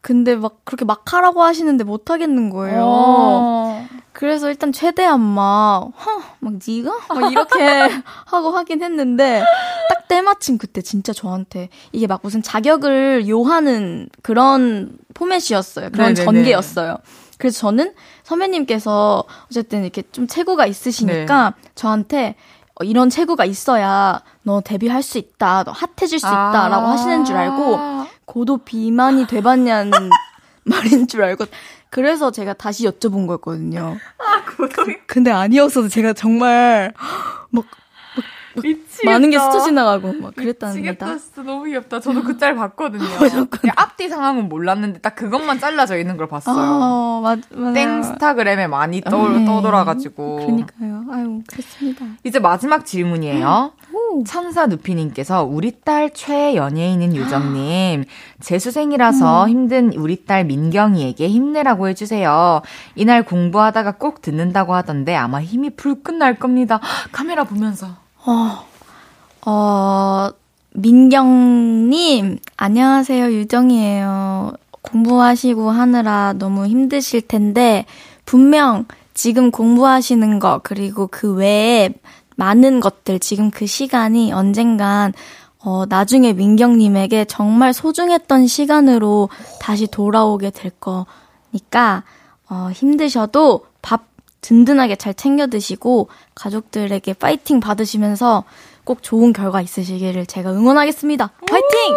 D: 근데 막 그렇게 막 하라고 하시는데 못 하겠는 거예요.
A: 어.
D: 그래서 일단 최대한 막, 허, 막 니가? 막 이렇게 하고 하긴 했는데 딱 때마침 그때 진짜 저한테 이게 막 무슨 자격을 요하는 그런 포맷이었어요. 그런
A: 네네네.
D: 전개였어요. 그래서 저는 선배님께서 어쨌든 이렇게 좀 체구가 있으시니까 저한테 어, 이런 체구가 있어야 너 데뷔할 수 있다, 너 핫해질 수 있다라고
A: 아.
D: 하시는 줄 알고 고도 비만이 돼봤냐는 말인 줄 알고 그래서 제가 다시 여쭤본 거였거든요.
A: 아, 고도
D: 근데 아니었어도 제가 정말 막
A: 미치겠다.
D: 많은 게 스쳐 지나가고 막 그랬답니다.
A: 미치겠다. 진짜 너무 귀엽다. 저도 그 짤 봤거든요. 앞뒤 상황은 몰랐는데 딱 그것만 잘라져 있는 걸 봤어요.
D: 아, 맞, 맞아요.
A: 땡스타그램에 많이 떠,
D: 네.
A: 떠돌아가지고.
D: 그러니까요. 아유, 그렇습니다.
A: 이제 마지막 질문이에요.
D: 오.
A: 천사 누피님께서 우리 딸 최연예인인 유정님 재수생이라서 힘든 우리 딸 민경이에게 힘내라고 해주세요. 이날 공부하다가 꼭 듣는다고 하던데 아마 힘이 불끈 날 겁니다. 카메라 보면서
D: 어, 어, 민경님, 안녕하세요. 유정이에요. 공부하시고 하느라 너무 힘드실 텐데, 분명 지금 공부하시는 거, 그리고 그 외에 많은 것들, 지금 그 시간이 언젠간, 어, 나중에 민경님에게 정말 소중했던 시간으로 다시 돌아오게 될 거니까, 어, 힘드셔도 밥 든든하게 잘 챙겨 드시고, 가족들에게 파이팅 받으시면서 꼭 좋은 결과 있으시기를 제가 응원하겠습니다. 화이팅!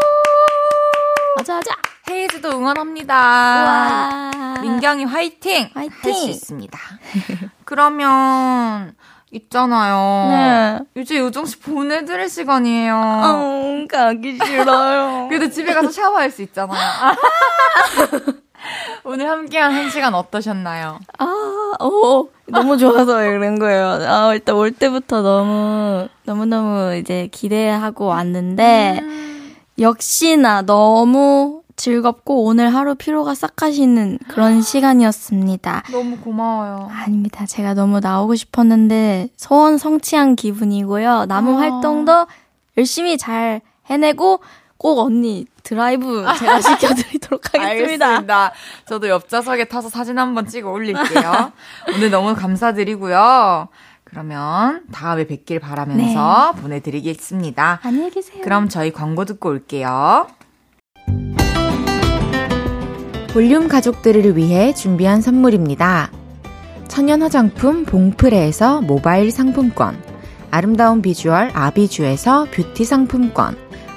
D: 맞아, 맞아!
A: 헤이즈도 응원합니다.
D: 와.
A: 민경이 화이팅!
D: 화이팅!
A: 할 수 있습니다. 그러면 있잖아요.
D: 네.
A: 이제 요정 씨 보내드릴 시간이에요.
D: 어, 가기 싫어요.
A: 그래도 집에 가서 샤워할 수 있잖아요. 오늘 함께한 한 시간 어떠셨나요?
D: 아, 오, 너무 좋아서 그런 거예요. 아, 일단 올 때부터 너무, 너무너무 이제 기대하고 왔는데, 역시나 너무 즐겁고 오늘 하루 피로가 싹 가시는 그런 시간이었습니다.
A: 너무 고마워요.
D: 아닙니다. 제가 너무 나오고 싶었는데 소원 성취한 기분이고요. 남은
A: 어.
D: 활동도 열심히 잘 해내고 꼭 언니 드라이브 제가 시켜드리도록 하겠습니다.
A: 알겠습니다. 저도 옆좌석에 타서 사진 한번 찍어 올릴게요. 오늘 너무 감사드리고요. 그러면 다음에 뵙길 바라면서
D: 네.
A: 보내드리겠습니다.
D: 안녕히 계세요.
A: 그럼 저희 광고 듣고 올게요. 볼륨 가족들을 위해 준비한 선물입니다. 천연 화장품 봉프레에서 모바일 상품권, 아름다운 비주얼 아비주에서 뷰티 상품권,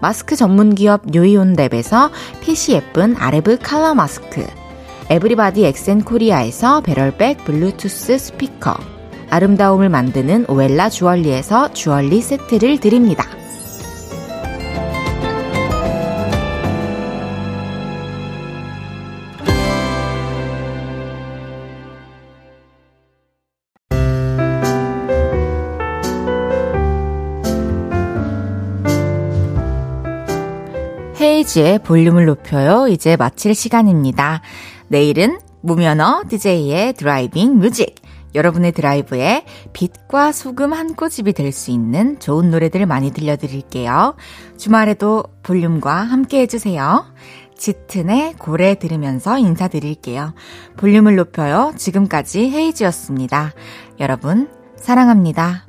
A: 마스크 전문 기업 뉴이온랩에서 핏이 예쁜 아레브 칼라 마스크, 에브리바디 엑센 코리아에서 배럴백 블루투스 스피커, 아름다움을 만드는 오엘라 주얼리에서 주얼리 세트를 드립니다. 헤이즈의 볼륨을 높여요. 이제 마칠 시간입니다. 내일은 무면허 DJ의 driving music. 여러분의 드라이브에 빛과 소금 한 꼬집이 될 수 있는 좋은 노래들 많이 들려드릴게요. 주말에도 볼륨과 함께 해주세요. 짙은의 고래 들으면서 인사드릴게요. 볼륨을 높여요. 지금까지 헤이즈였습니다. 여러분, 사랑합니다.